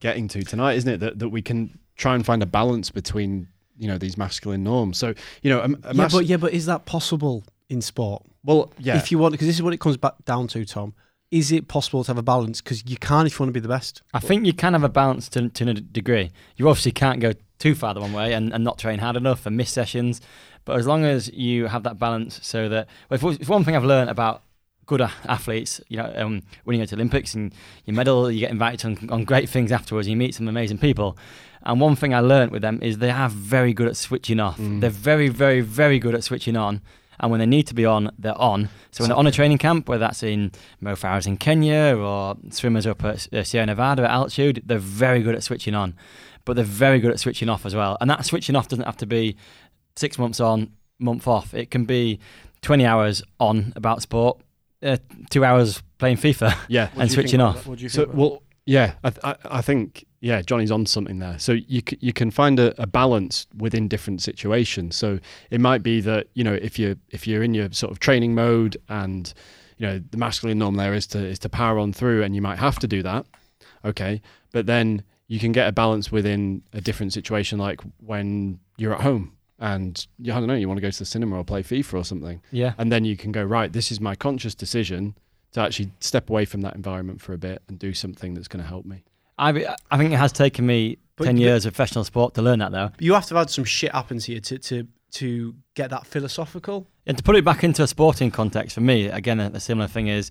getting to tonight, isn't it? That that we can try and find a balance between you know these masculine norms. So you know, a, a Yeah, but yeah, but is that possible in sport? well, yeah, If you want, because this is what it comes back down to, Tom. Is it possible to have a balance? Because you can if you want to be the best. I think you can have a balance to, to a degree. You obviously can't go too far the one way and, and not train hard enough and miss sessions. But as long as you have that balance, so that well, if, if one thing I've learned about good athletes, you know, um, when you go to Olympics and you medal, you get invited on, on great things afterwards. You meet some amazing people. And one thing I learned with them is they are very good at switching off. Mm. They're very, very, very good at switching on. And when they need to be on, they're on. So when they're on a training camp, whether that's in Mo Farah's in Kenya or swimmers up at uh, Sierra Nevada at altitude, they're very good at switching on. But they're very good at switching off as well. And that switching off doesn't have to be six months on, month off. It can be 20 hours on about sport, uh, two hours playing FIFA. yeah. (laughs) And switching think off. that? What do you So well, yeah, I, th- I I think yeah, Jonny's on something there. So you c- you can find a, a balance within different situations. So it might be that you know if you if you're in your sort of training mode and you know the masculine norm there is to is to power on through, and you might have to do that. Okay, but then you can get a balance within a different situation, like when you're at home and you, I don't know, you want to go to the cinema or play FIFA or something Yeah. and then you can go right this is my conscious decision to actually step away from that environment for a bit and do something that's going to help me I, I think it has taken me But- 10 but- years of professional sport to learn that, though. You have to have had some shit happen to you to to to get that philosophical. And to put it back into a sporting context, for me, again, a, a similar thing is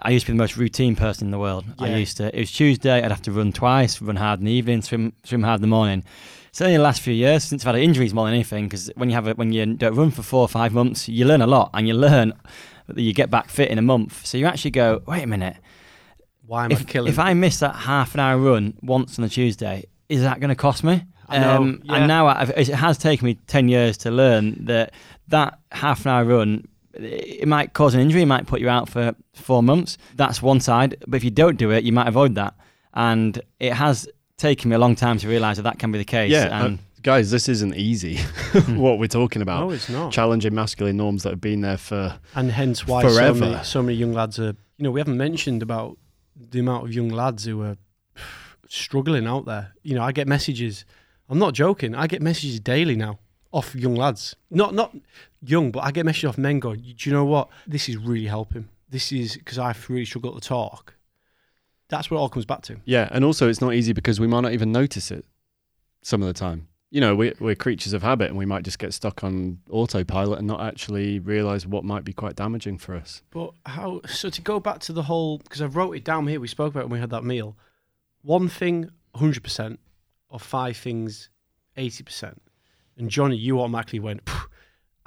I used to be the most routine person in the world. I used to, it was Tuesday, I'd have to run twice, run hard in the evening, swim, swim hard in the morning. So in the last few years, since I've had injuries more than anything, because when you have a, when you don't run for four or five months, you learn a lot, and you learn that you get back fit in a month. So you actually go, wait a minute, Why am I if, killing? if I miss that half an hour run once on a Tuesday, is that going to cost me? I know, yeah. And now I've, it has taken me 10 years to learn that that half an hour run, it might cause an injury, it might put you out for four months. That's one side. But if you don't do it, you might avoid that. And it has taken me a long time to realise that that can be the case. yeah uh, guys this isn't easy (laughs) what we're talking about no, it's not. challenging masculine norms that have been there for and hence why so many, so many young lads are. You know, we haven't mentioned about the amount of young lads who are struggling out there. You know, I get messages. I'm not joking. I get messages daily now off young lads. Not not young, but I get messages off men going, "Do you know what? This is really helping. This is because I really struggle to talk." That's what it all comes back to. yeah and also it's not easy because we might not even notice it some of the time you know we're, we're creatures of habit and we might just get stuck on autopilot and not actually realize what might be quite damaging for us But how? So to go back to the whole, because I wrote it down here. We spoke about when we had that meal. One thing, hundred percent, or five things, eighty percent. And Jonny, you automatically went.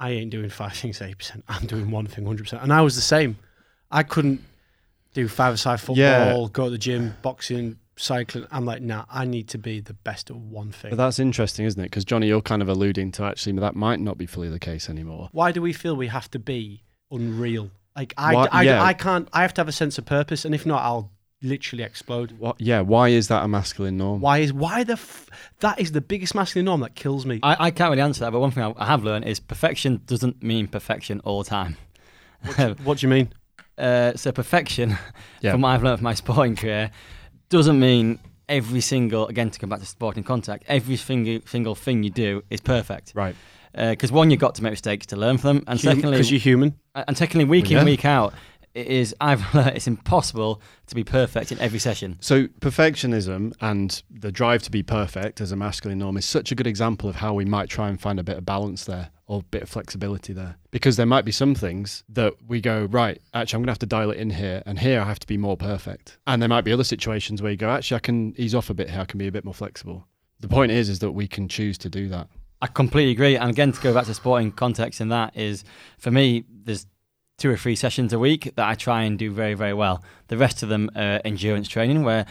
I ain't doing five things, eighty percent. I'm doing one thing, hundred percent. And I was the same. I couldn't do five-a-side football, Yeah. go to the gym, boxing, cycling. I'm like, nah. I need to be the best at one thing. but that's interesting isn't it because jonny you're kind of alluding to actually that might not be fully the case anymore Why do we feel we have to be unreal? Like I, Why- I, yeah. I can't. I have to have a sense of purpose, and if not, I'll literally explode. what yeah why is that a masculine norm Why is why the f- that is the biggest masculine norm that kills me. I, I can't really answer that, but one thing I, I have learned is perfection doesn't mean perfection all the time. what do you mean? (laughs) uh, so perfection, Yeah. from what I've learned from my (laughs) sporting career, doesn't mean every single again to come back to sporting contact, every single single thing you do is perfect. Right. Uh, because one, you've got to make mistakes to learn from them, and secondly, because you're human. and secondly, week Yeah. in week out, it is I've (laughs) learned it's impossible to be perfect in every session. So perfectionism and the drive to be perfect as a masculine norm is such a good example of how we might try and find a bit of balance there or bit of flexibility there. Because there might be some things that we go, right, actually I'm gonna have to dial it in here and here I have to be more perfect. And there might be other situations where you go, actually I can ease off a bit here, I can be a bit more flexible. The point is is that we can choose to do that. I completely agree. And again, to go back to sporting context in that is, for me, there's two or three sessions a week that I try and do very, very well. The rest of them are endurance training where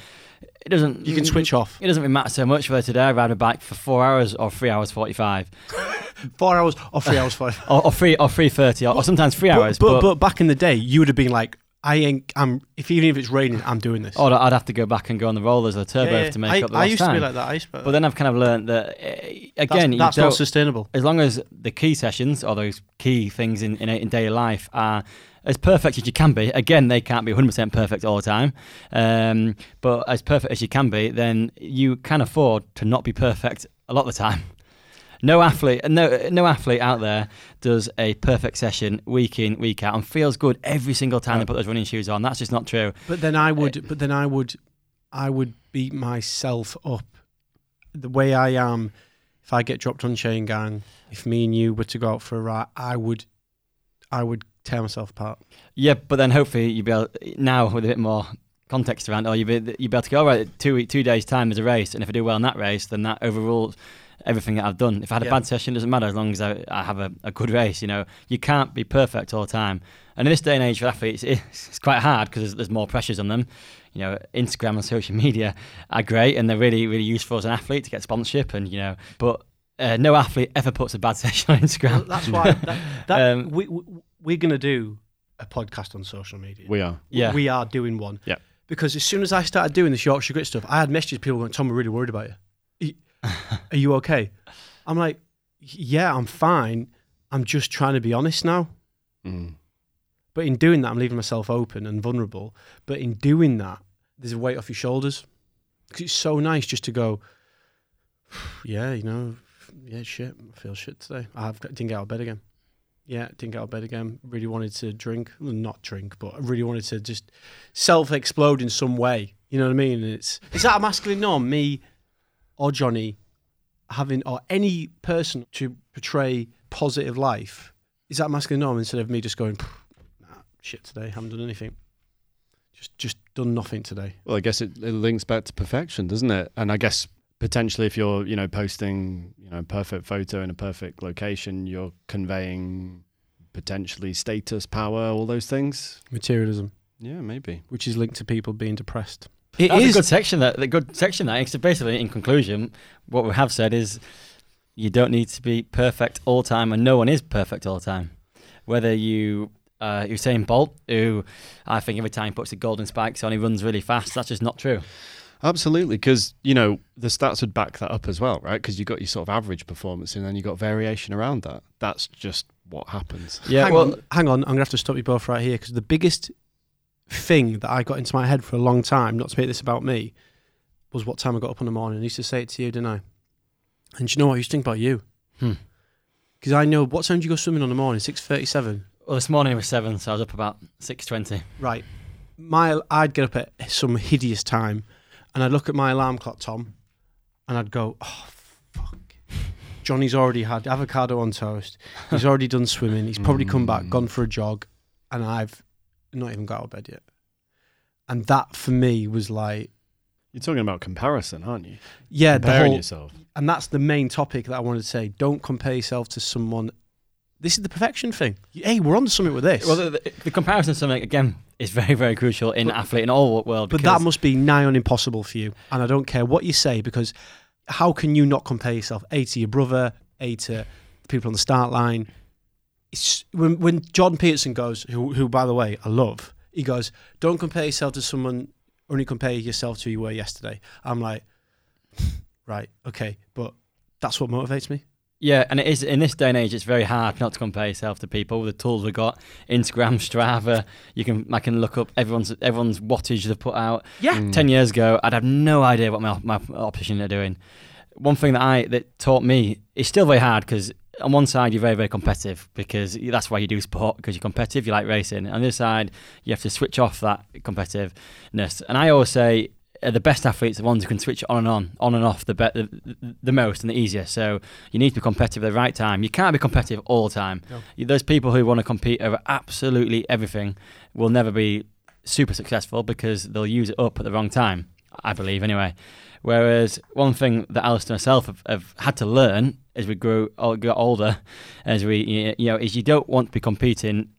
it doesn't. You can switch off. It doesn't really matter so much whether today I ride a bike for four hours or three hours forty-five, (laughs) Four hours or three hours five. (laughs) or, or three or three thirty, or, or sometimes three But, hours. but, but back in the day, you would have been like, I ain't. I'm. If even if it's raining, I'm doing this. or I'd have to go back and go on the rollers or the turbo Yeah, yeah. to make I, up the I lost used time. to be like that. I used to. But then I've kind of learned that uh, again, that's, that's not sustainable. as long as the key sessions or those key things in, in, in daily life are as perfect as you can be, again, they can't be 100% perfect all the time, um, but as perfect as you can be, then you can afford to not be perfect a lot of the time. No athlete, no no athlete out there does a perfect session week in week out and feels good every single time they put those running shoes on. That's just not true. But then I would. Eh, but then I would. I would beat myself up the way I am. If I get dropped on chain gang, if me and you were to go out for a ride, I would. I would tear myself apart. Yeah, but then hopefully you'll be able now with a bit more context around, or you'll be, you'll be able to go, all right, two two days time is a race, and if I do well in that race, then that overrules everything that I've done. If I had a Yeah. bad session, it doesn't matter as long as I, I have a, a good race. You know, you can't be perfect all the time. And in this day and age for athletes, it's, it's quite hard because there's, there's more pressures on them. You know, Instagram and social media are great and they're really, really useful as an athlete to get sponsorship and you know, but uh, no athlete ever puts a bad (laughs) session on Instagram. That's why. That, that (laughs) Um, we, we we're gonna do a podcast on social media. We are. Yeah. we are doing one. Yeah. Because as soon as I started doing this Yorkshire Grit stuff, I had messages people going, "Tom, we're really worried about you. Are you- okay?" I'm like, "Yeah, I'm fine. I'm just trying to be honest now." Mm. But in doing that, I'm leaving myself open and vulnerable. But in doing that, there's a weight off your shoulders. Because it's so nice just to go, (sighs) yeah, you know, yeah, shit, I feel shit today. I've got, didn't get out of bed again. Yeah, didn't get out of bed again. Really wanted to drink, well, not drink, but I really wanted to just self-explode in some way. You know what I mean? And it's is that a masculine norm? Me or Jonny having or any person to portray positive life is that masculine norm instead of me just going nah, shit today haven't done anything just just done nothing today Well, I guess it, it links back to perfection, doesn't it? And I guess potentially, if you're, you know, posting, you know, a perfect photo in a perfect location, you're conveying potentially status, power, all those things. materialism Yeah, maybe. which is linked to people being depressed It That's is. a good section. That the good section. That so basically, in conclusion, what we have said is, you don't need to be perfect all the time, and no one is perfect all the time. Whether you uh, Usain Bolt, who I think every time he puts the golden spikes on, he runs really fast. That's just not true. Absolutely, because you know the stats would back that up as well, right? Because you got your sort of average performance, and then you got variation around that. That's just what happens. Yeah, hang well, on, hang on. I'm gonna have to stop you both right here because the biggest thing that I got into my head for a long time, not to make this about me, was what time I got up in the morning. I used to say it to you, didn't I? And do you know what? I used to think about you Hmm. because I know what time do you go swimming on the morning? Six thirty-seven. well, this morning it was seven, so I was up about six twenty. Right. My I'd get up at some hideous time, and I'd look at my alarm clock, Tom, and I'd go, "Oh fuck." Jonny's already had avocado on toast. He's already done swimming. He's probably come back, Mm. gone for a jog, and I've not even got out of bed yet. And that for me was like, You're talking about comparison, aren't you? yeah, the Comparing whole, yourself. and that's the main topic that I wanted to say. Don't compare yourself to someone. This is the perfection thing. Hey, we're on to something with this. Well, the, the, the comparison to something again is very, very crucial in But- athlete in all world. But that must be nigh on impossible for you. And I don't care what you say because how can you not compare yourself A to your brother, A to the people on the start line? It's, when when Jordan Peterson goes, who who by the way I love, he goes, don't compare yourself to someone. Only compare yourself to who you were yesterday. I'm like, (laughs) right, okay, but that's what motivates me. Yeah, and it is in this day and age. It's very hard not to compare yourself to people. With the tools we've got, Instagram, Strava, you can I can look up everyone's everyone's wattage they've put out. Yeah. Mm. Ten years ago, I'd have no idea what my my opposition are doing. One thing that I that taught me is still very hard because on one side you're very very competitive because that's why you do sport because you're competitive. You like racing. On the other side, you have to switch off that competitiveness. And I always say uh, the best athletes are the ones who can switch on and on, on and off the, be- the the most and the easiest. So you need to be competitive at the right time. You can't be competitive all the time. No. Those people who want to compete over absolutely everything will never be super successful because they'll use it up at the wrong time. I believe anyway. Whereas one thing that Alistair and myself have, have had to learn as we grew got older, as we you know, is you don't want to be competing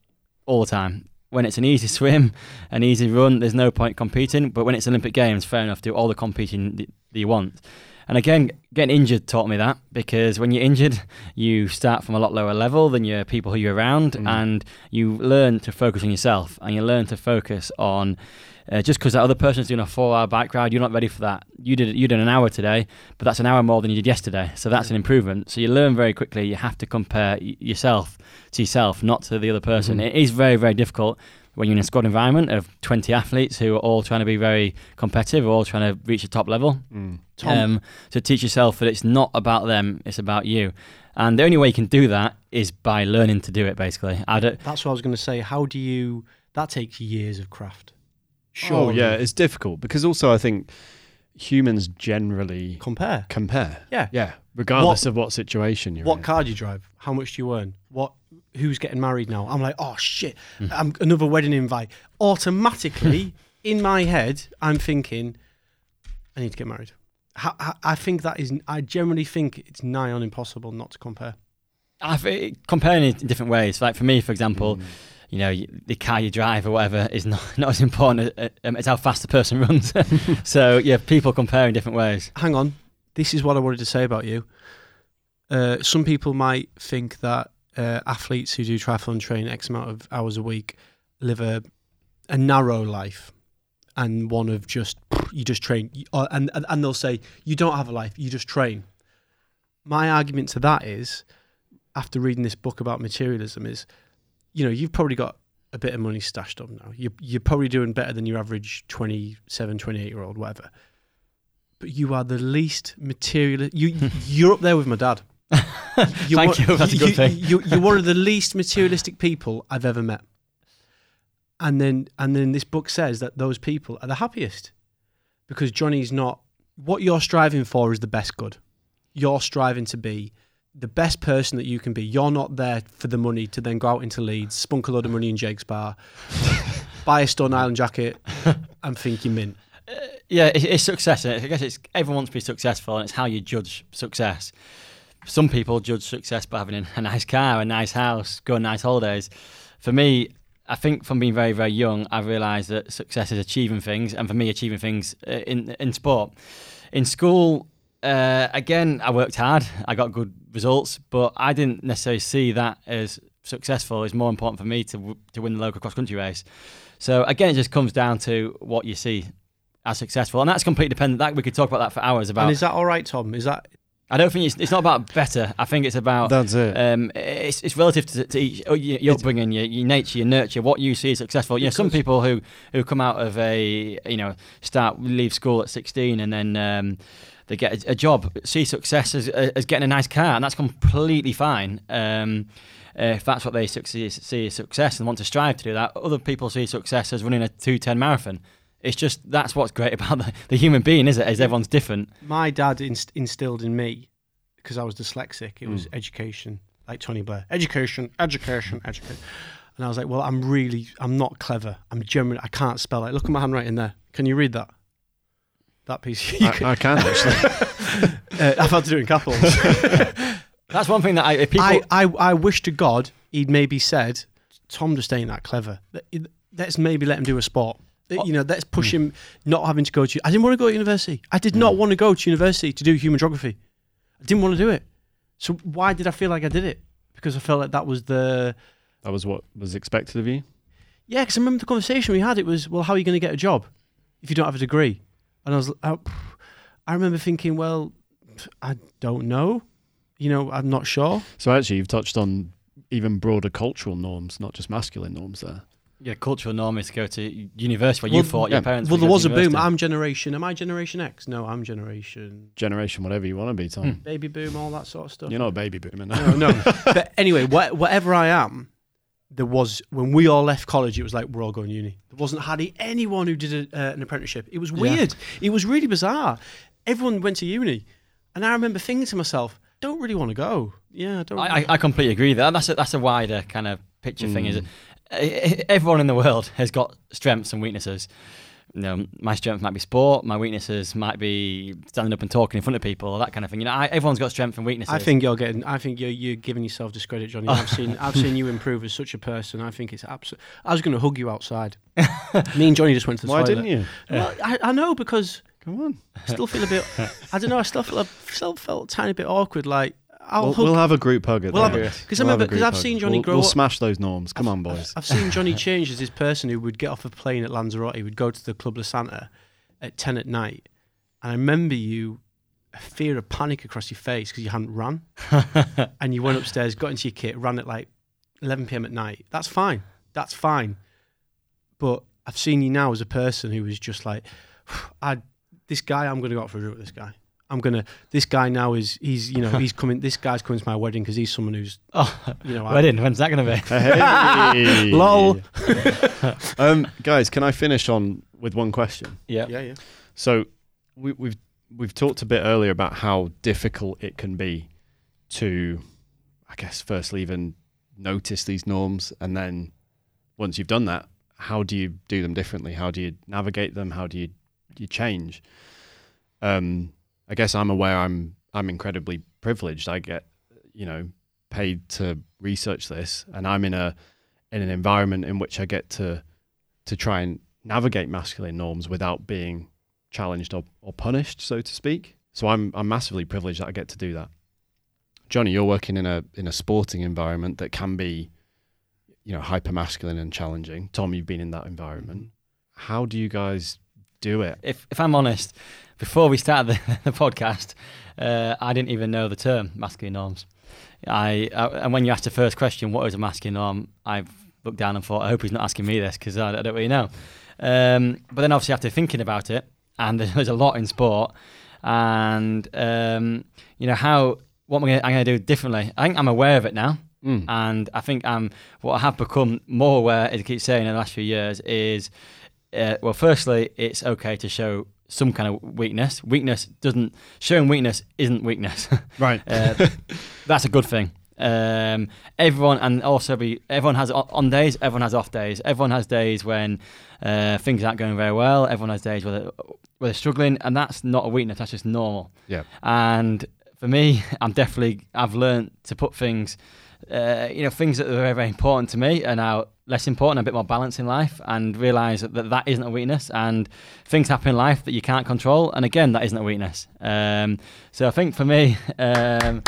all the time. When it's an easy swim, an easy run, there's no point competing. But when it's Olympic Games, fair enough, do all the competing that you want. And again, getting injured taught me that because when you're injured, you start from a lot lower level than your people who you're around, Mm. and you learn to focus on yourself, and you learn to focus on uh, just because that other person's doing a four-hour bike ride, you're not ready for that. You did you did an hour today, but that's an hour more than you did yesterday, so that's an improvement. So you learn very quickly. You have to compare y- yourself to yourself, not to the other person. Mhm. It is very very difficult when you're in a squad environment of 20 athletes who are all trying to be very competitive, all trying to reach the top level. Mm. Tom, Um, to teach yourself that it's not about them, it's about you. And the only way you can do that is by learning to do it. Basically, I don't. that's what I was going to say. How do you? That takes years of craft. Sure. Oh yeah, it's difficult because also I think humans generally Compare. compare. Yeah. Yeah, regardless of what situation you're What in. What car do you drive? How much do you earn? What? Who's getting married now? I'm like, oh shit! Hmm. I'm another wedding invite. Automatically, (laughs) in my head, I'm thinking, I need to get married. Ha- ha- I think that is. I generally think it's nigh on impossible not to compare. I think comparing it in different ways. Like for me, for example, Mm. you know, the car you drive or whatever is not, (laughs) not as important as, um, as how fast the person runs. (laughs) so yeah, people compare in different ways. Hang on. This is what I wanted to say about you. Uh, some people might think that uh, athletes who do triathlon train X amount of hours a week live a, a narrow life and one of just, you just train. And, and, and they'll say, you don't have a life, you just train. My argument to that is, after reading this book about materialism, is, you know, you've probably got a bit of money stashed up now. You're, you're probably doing better than your average 27, 28 year old, whatever but you are the least material. You (laughs) you're up there with my dad. (laughs) Thank one- you, that's a good thing. You, you're one of the least materialistic people I've ever met. And then and then this book says that those people are the happiest because Jonny's not. What you're striving for is the best good. You're striving to be the best person that you can be. You're not there for the money to then go out into Leeds, spunk a load of money in Jake's bar, (laughs) buy a Stone Island jacket, and think you're mint. Uh, yeah, it's, it's success. I guess it's everyone wants to be successful, and it's how you judge success. Some people judge success by having a, (laughs) nice car, a nice house, going on nice holidays. For me, I think from being very, very young, I realised that success is achieving things, and for me, achieving things uh, in in sport. In school, uh, again, I worked hard. I got good results, but I didn't necessarily see that as successful. It's more important for me to w- to win the local cross country race. So again, it just comes down to what you see as successful, and that's completely dependent. That we could talk about that for hours. About And is that all right, Tom? Is that I don't think it's it's not about better. I think it's about That's it. um, it's, it's relative to, to each oh, your, your upbringing, your, your nature, your nurture, what you see as successful. You know, some people who, who come out of a you know start leave school at sixteen and then um, they get a, a job, see success as, as getting a nice car, and that's completely fine. Um, if that's what they succeed, see as success and want to strive to do that, other people see success as running a two ten marathon. It's just that's what's great about the, the human being, is it? Is everyone's different. my dad inst- instilled in me because I was dyslexic. It was Mm. education, like Tony Blair. Education, education, education. And I was like, well, I'm really, I'm not clever. I'm generally, I can't spell it. Look at my handwriting there. Can you read that? That piece. (laughs) You can, I, I can actually. (laughs) uh, I've had to do it in capitals. (laughs) That's one thing that I if people. I, I, I wish to God he'd maybe said, Tom just ain't that clever. Let- Let's maybe let him do a sport. Oh. You know, let's hmm. push him not having to go to. I didn't want to go to university. I did hmm. not want to go to university to do human geography. I didn't want to do it. So why did I feel like I did it? Because I felt like that was the that was what was expected of you. yeah. Because I remember the conversation we had. It was well, how are you going to get a job if you don't have a degree? And I was, I, I remember thinking, well, I don't know. You know, I'm not sure. So actually, you've touched on even broader cultural norms, not just masculine norms. There. Yeah, cultural norm is to go to university where you Well, thought yeah. your parents. Well, there was to a boom. I'm generation. Am I generation X? No, I'm generation Generation, whatever you want to be, Tom. Hmm. baby boom, all that sort of stuff. You're not a baby boomer. no, no. no. (laughs) but anyway, wha- whatever I am, there was when we all left college. It was like we're all going uni. There wasn't hardly anyone who did a, uh, an apprenticeship. It was weird. It was really bizarre. Everyone went to uni, and I remember thinking to myself, "Don't really want to go." Yeah, I don't. I, I, I completely agree. That that's a, that's a wider kind of picture thing. Is Mm. it, (laughs) everyone in the world has got strengths and weaknesses. You know, my strength might be sport. My weaknesses might be standing up and talking in front of people, or that kind of thing. You know, I, everyone's got strengths and weaknesses. I think you're getting. I think you're you're giving yourself discredit, Jonny. I've seen (laughs) I've seen you improve as such a person. I think it's absolute. I was going to hug you outside. Me and Jonny just went to the side. Why toilet. didn't you? Well, I, I know because Come on. I still feel a bit. I don't know. I still feel. I still felt a tiny bit awkward. Like I'll We'll, we'll have a group hug at Well, the I've- end. 'cause I We'll have remember- a 'cause I've hug. seen Jonny we'll, grow We'll up- smash those norms. Come on, boys. I've seen Jonny (laughs) change as this person who would get off a plane at Lanzarote, would go to the Club La Santa at 10 at night. And I remember you, a fear of panic across your face because you hadn't run. (laughs) and you went upstairs, got into your kit, ran at like 11 p.m. at night. That's fine. That's fine. But I've seen you now as a person who is just like, (sighs) I, this guy, I'm going to go out for a drink with this guy. I'm gonna. This guy now is he's you know he's coming. This guy's coming to my wedding because he's someone who's Oh, you know I, wedding. When's that going to be? Hey. (laughs) Lol. (laughs) um, guys, can I finish on with one question? Yeah. yeah yeah So we, we've we've talked a bit earlier about how difficult it can be to, I guess, firstly even notice these norms, and then once you've done that, how do you do them differently? How do you navigate them? How do you you change? Um, I guess I'm aware I'm I'm incredibly privileged. I get you know paid to research this, and I'm in a in an environment in which I get to to try and navigate masculine norms without being challenged or, or punished, so to speak. So I'm I'm massively privileged that I get to do that. Jonny, you're working in a in a sporting environment that can be, you know, hyper masculine and challenging. Tom, you've been in that environment. How do you guys do it? If if I'm honest, before we started the, (laughs) the podcast, uh, I didn't even know the term masculine norms. I, I and when you asked the first question, what is a masculine norm? I looked down and thought, I hope he's not asking me this because I, I don't really know. Um, but then obviously after thinking about it, and (laughs) there's a lot in sport, and um, you know how what am I going to do differently? I think I'm aware of it now. Mm. And I think um, what I have become more aware, as I keep saying in the last few years, is uh, well, firstly, it's okay to show some kind of weakness. Weakness doesn't showing weakness isn't weakness. (laughs) Right. uh, that's a good thing. Um, everyone and also be everyone has on days. Everyone has off days. Everyone has days when uh, things aren't going very well. Everyone has days where they're, where they're struggling, and that's not a weakness. That's just normal. Yeah. And for me, (laughs) I'm definitely I've learned to put things, uh, you know, things that are very very important to me are now less important, a bit more balance in life, and realise that, that that isn't a weakness. And things happen in life that you can't control, and again, that isn't a weakness. Um, so I think for me. Um,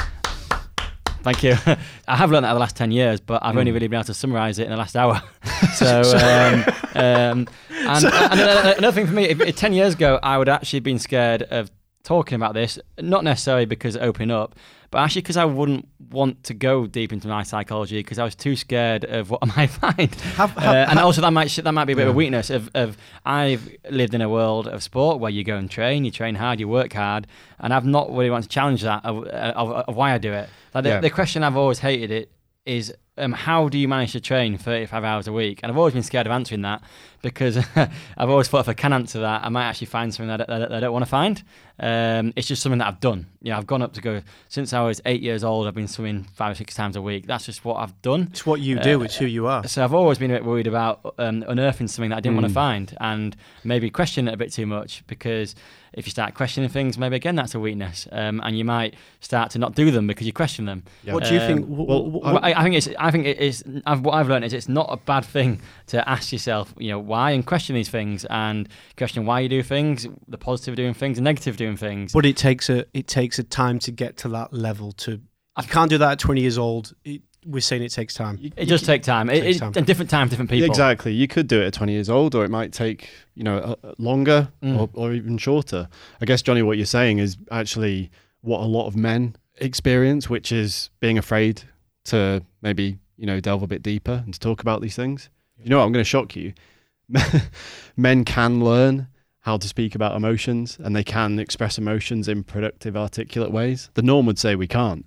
Thank you. (laughs) I have learned that over the last 10 years, but I've only Mm. really been able to summarise it in the last hour. (laughs) (laughs) so, um, um, and, and another thing for me, if, if 10 years ago, I would actually have been scared of talking about this, not necessarily because opening up, but actually because I wouldn't want to go deep into my psychology because I was too scared of what (laughs) I might find. Have- Uh, have- and also that might that might be a bit of a weakness of, of I've lived in a world of sport where you go and train, you train hard, you work hard, and I've not really wanted to challenge that of, of, of why I do it. Like the, Yeah. the question I've always hated it is um, how do you manage to train 35 hours a week? And I've always been scared of answering that because (laughs) I've always thought if I can answer that, I might actually find something that, that, that I don't want to find. Um, it's just something that I've done. You know, I've gone up to go since I was eight years old. I've been swimming five or six times a week. That's just what I've done. It's what you do. Uh, it's who you are. So I've always been a bit worried about um, unearthing something that I didn't want Mm. to find and maybe question it a bit too much because if you start questioning things, maybe again that's a weakness, um, and you might start to not do them because you question them. Yeah. What do you Um, think? well, I- Well, I, I think it's. I think it is. I've, what I've learned is it's not a bad thing to ask yourself, you know, why and question these things and question why you do things, the positive of doing things, the negative of doing things. But it takes a it takes a time to get to that level. To you can't do that at 20 years old. It, we're saying it takes time. You- it you does c- take time. It, takes it, time. And different time, different people. Exactly. You could do it at 20 years old, or it might take, you know, uh, longer Mm. or, or even shorter. I guess, Jonny, what you're saying is actually what a lot of men experience, which is being afraid to maybe you know delve a bit deeper and to talk about these things. You know what? I'm going to shock you. (laughs) Men can learn how to speak about emotions, and they can express emotions in productive, articulate ways. The norm would say we can't,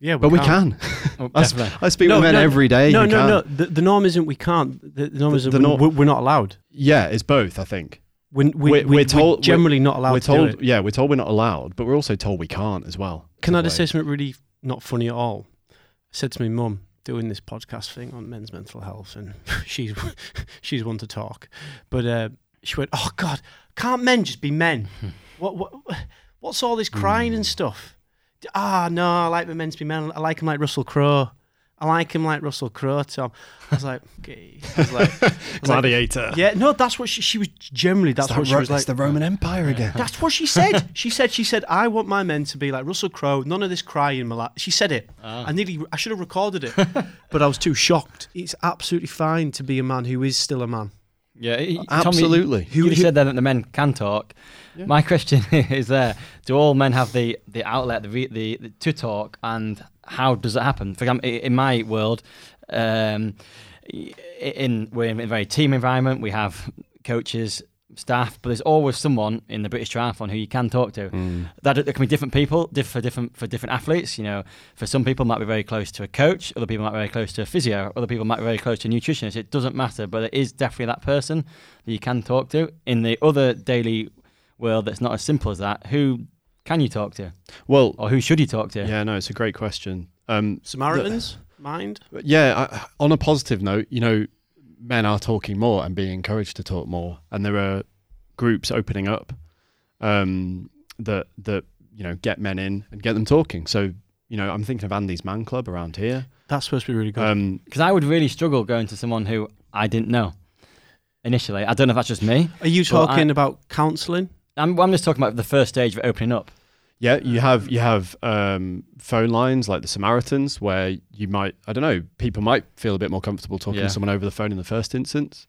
Yeah, but we can. Oh, (laughs) I, speak No, with men no, every day. No, no, no. The, the norm isn't we can't. The, the norm The- is the we're, norm- we're not allowed. Yeah, it's both. I think We're, we, We're- we, we're told- we're generally not allowed we're to told. do it. Yeah, we're told we're not allowed, but we're also told we can't as well. Can I just say something really not funny at all? I said to my mum doing this podcast thing on men's mental health, and (laughs) she's (laughs) she's one to talk, but uh, she went, "Oh God, can't men just be men? what what what's all this crying and stuff? Ah, no, I like the men to be men. I like him like Russell Crowe. I like him like Russell Crowe, Tom." I was like, "Okay." I was like, I was like, Gladiator. yeah, no, that's what she, she was. Generally, that's It's what she Ro- was like. it's the Roman Empire again. That's what she said. she said, she said, I want my men to be like Russell Crowe. None of this crying, my lad. She said it. Ah. I nearly, I should have recorded it, but I was too shocked. It's absolutely fine to be a man who is still a man. Yeah, he- Tommy, Absolutely. you you said then that the men can talk. My question (laughs) is there: Do all men have the, the outlet, the, re- the, the to talk, and how does it happen? For example, in my world, um, in we're in a very team environment. We have coaches, staff, but there's always someone in the British Triathlon who you can talk to. Mm. That there can be different people, diff- for different for different athletes. You know, for some people might be very close to a coach, other people might be very close to a physio, other people might be very close to a nutritionist. It doesn't matter, but it is definitely that person that you can talk to. In the other daily world, that's not as simple as that. Who can you talk to, Well, or who should you talk to? yeah, no, it's a great question. Um, Samaritans, mind? yeah, I, on a positive note, you know, men are talking more and being encouraged to talk more, and there are groups opening up um, that that you know get men in and get them talking. So you know, I'm thinking of Andy's Man Club around here. That's supposed to be really good. Um, Because I would really struggle going to someone who I didn't know initially. I don't know if that's just me. Are you well, I- talking about counselling? I'm, I'm just talking about the first stage of opening up. yeah, you have you have um, phone lines like the Samaritans, where you might I don't know people might feel a bit more comfortable talking Yeah. to someone over the phone in the first instance.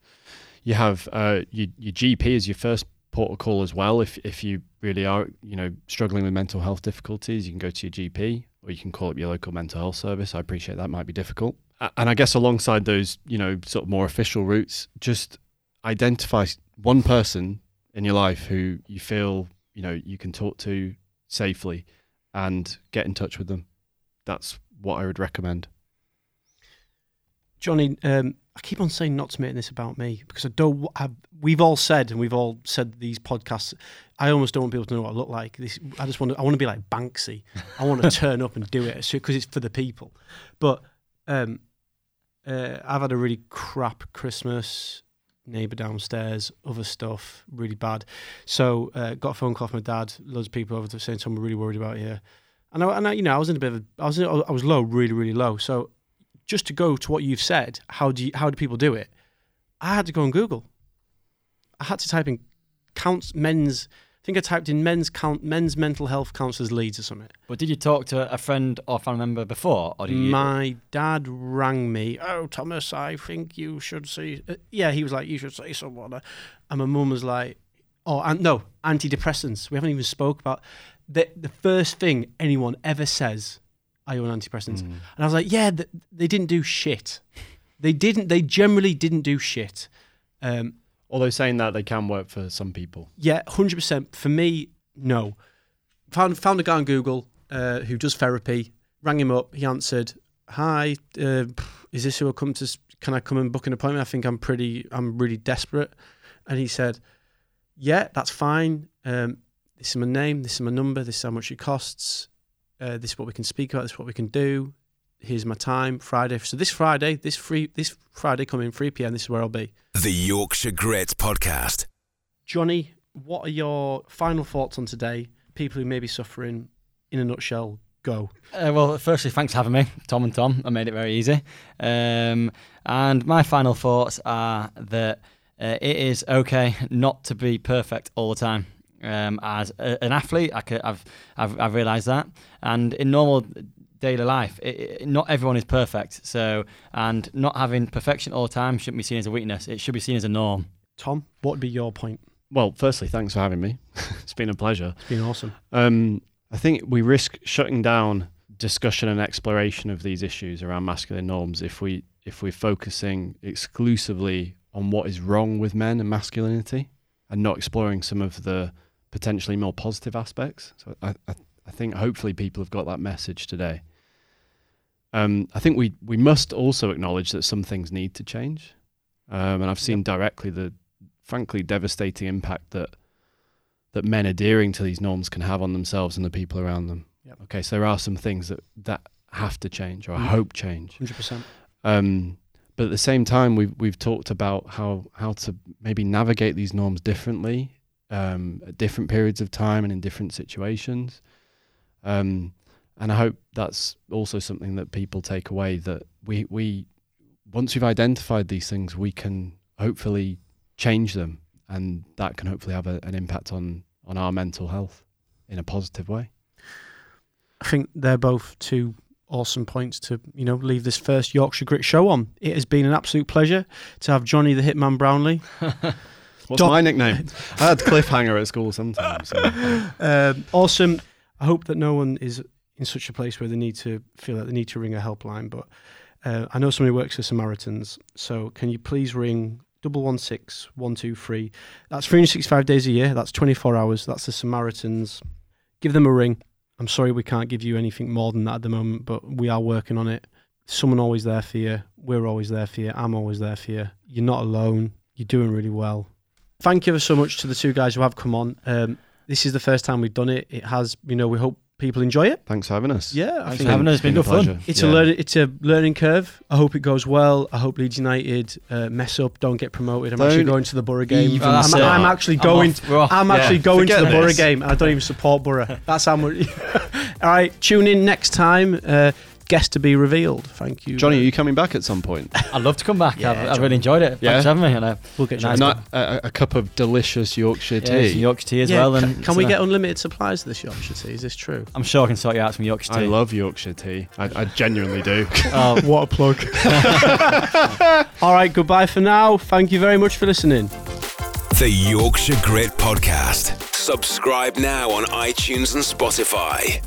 You have uh, your, your GP as your first port of call as well. If if you really are you know struggling with mental health difficulties, you can go to your GP or you can call up your local mental health service. I appreciate that might be difficult. And I guess alongside those you know sort of more official routes, just identify one person in your life who you feel you know you can talk to safely and get in touch with them. That's what I would recommend. Jonny, um, I keep on saying not to make this about me because I don't. I, we've all said, and we've all said these podcasts. I almost don't want people to know what I look like. This, I just want to. I want to be like Banksy. I want to (laughs) turn up and do it because it's for the people. But um, uh, I've had a really crap Christmas. Neighbour downstairs, other stuff, really bad. So uh, got a phone call from my dad. Loads of people over there saying, "Tom, we're really worried about here. And I, and I, you know, I was in a bit of, a, I was, in, I was low, really, really low. So just to go to what you've said, how do you, how do people do it? I had to go on Google. I had to type in counts men's. I think I typed in men's count men's mental health counsellors Leeds or something. But did you talk to a friend or family member before, or did you? My dad rang me. Oh, Thomas, I think you should see. Uh, yeah, he was like, you should see someone. And my mum was like, oh, and no, antidepressants. We haven't even spoke about the the first thing anyone ever says. Are you on antidepressants? And I was like, yeah, th- they didn't do shit. They didn't. They generally didn't do shit. Um, Although saying that they can work for some people. yeah, hundred percent. For me, no. Found found a guy on Google uh, who does therapy. Rang him up. He answered, "Hi, uh, is this who I come to? Can I come and book an appointment? I think I'm pretty. I'm really desperate." And he said, "Yeah, that's fine. Um, this is my name. This is my number. This is how much it costs. Uh, this is what we can speak about. This is what we can do. Here's my time. Friday. So this Friday, this free, this Friday coming 3 p.m. This is where I'll be." The Yorkshire Grit Podcast. Jonny, what are your final thoughts on today? People who may be suffering, in a nutshell, go. Uh, well, firstly, thanks for having me, Tom and Tom. I made it very easy. Um, and my final thoughts are that uh, it is okay not to be perfect all the time. Um, as a, an athlete, I could, I've, I've, I've realised that. And in normal daily life, it, it, not everyone is perfect. So, and not having perfection all the time shouldn't be seen as a weakness. It should be seen as a norm. Tom, what would be your point? Well, firstly, thanks for having me. (laughs) it's been a pleasure. It's been awesome. Um, I think we risk shutting down discussion and exploration of these issues around masculine norms if we if we're focusing exclusively on what is wrong with men and masculinity and not exploring some of the potentially more positive aspects. So I, I, I think hopefully people have got that message today. Um, I think we, we must also acknowledge that some things need to change. Um, and I've seen directly the frankly devastating impact that that men adhering to these norms can have on themselves and the people around them. Yep. Okay, so there are some things that, that have to change or I Mm. hope change. Hundred percent. Um, but at the same time, we've we've talked about how how to maybe navigate these norms differently um, at different periods of time and in different situations. Um, and I hope that's also something that people take away that we we once we've identified these things, we can hopefully change them, and that can hopefully have a, an impact on on our mental health in a positive way. I think they're both two awesome points to you know leave this first Yorkshire Grit show on. It has been an absolute pleasure to have Jonny the Hitman Brownlee. (laughs) What's Dom- my nickname? I had cliffhanger at school sometimes. so- (laughs) um, awesome. I hope that no one is in such a place where they need to feel that they need to ring a helpline. But uh, I know somebody works for Samaritans, so can you please ring double one six one two three? That's three hundred sixty five days a year. That's twenty four hours. That's the Samaritans. Give them a ring. I'm sorry we can't give you anything more than that at the moment, but we are working on it. Someone always there for you. We're always there for you. I'm always there for you. You're not alone. You're doing really well. Thank you so much to the two guys who have come on. Um, this is the first time we've done it. It has, you know, we hope people enjoy it. Thanks for having us. Yeah, I Thanks think for having us. It's been good fun. it's Yeah. a learning, it's a learning curve. I hope it goes well. I hope Leeds United uh, mess up, don't get promoted. I'm actually Don't going to the Boro game. even I'm, say I'm actually I'm going. off. Off. I'm Yeah. actually going to Forget the Boro game, and I don't even support Boro. That's how much. (laughs) All right, tune in next time. Uh, guest to be revealed. Thank you, Jonny, are you coming back at some point? (laughs) I'd love to come back. Yeah, I've, I've really enjoyed it. Yeah? Thanks for having me. And, uh, We'll get Nice Not a, a cup of delicious Yorkshire yeah, tea. some Yorkshire tea as Yeah, well. can, And can we so- get unlimited supplies of this Yorkshire tea? Is this true? I'm sure I can sort you out some Yorkshire tea. I love Yorkshire tea. I, I genuinely do. (laughs) Oh, (laughs) What a plug. All right, goodbye for now. Thank you very much for listening. The Yorkshire Grit Podcast. Subscribe now on iTunes and Spotify.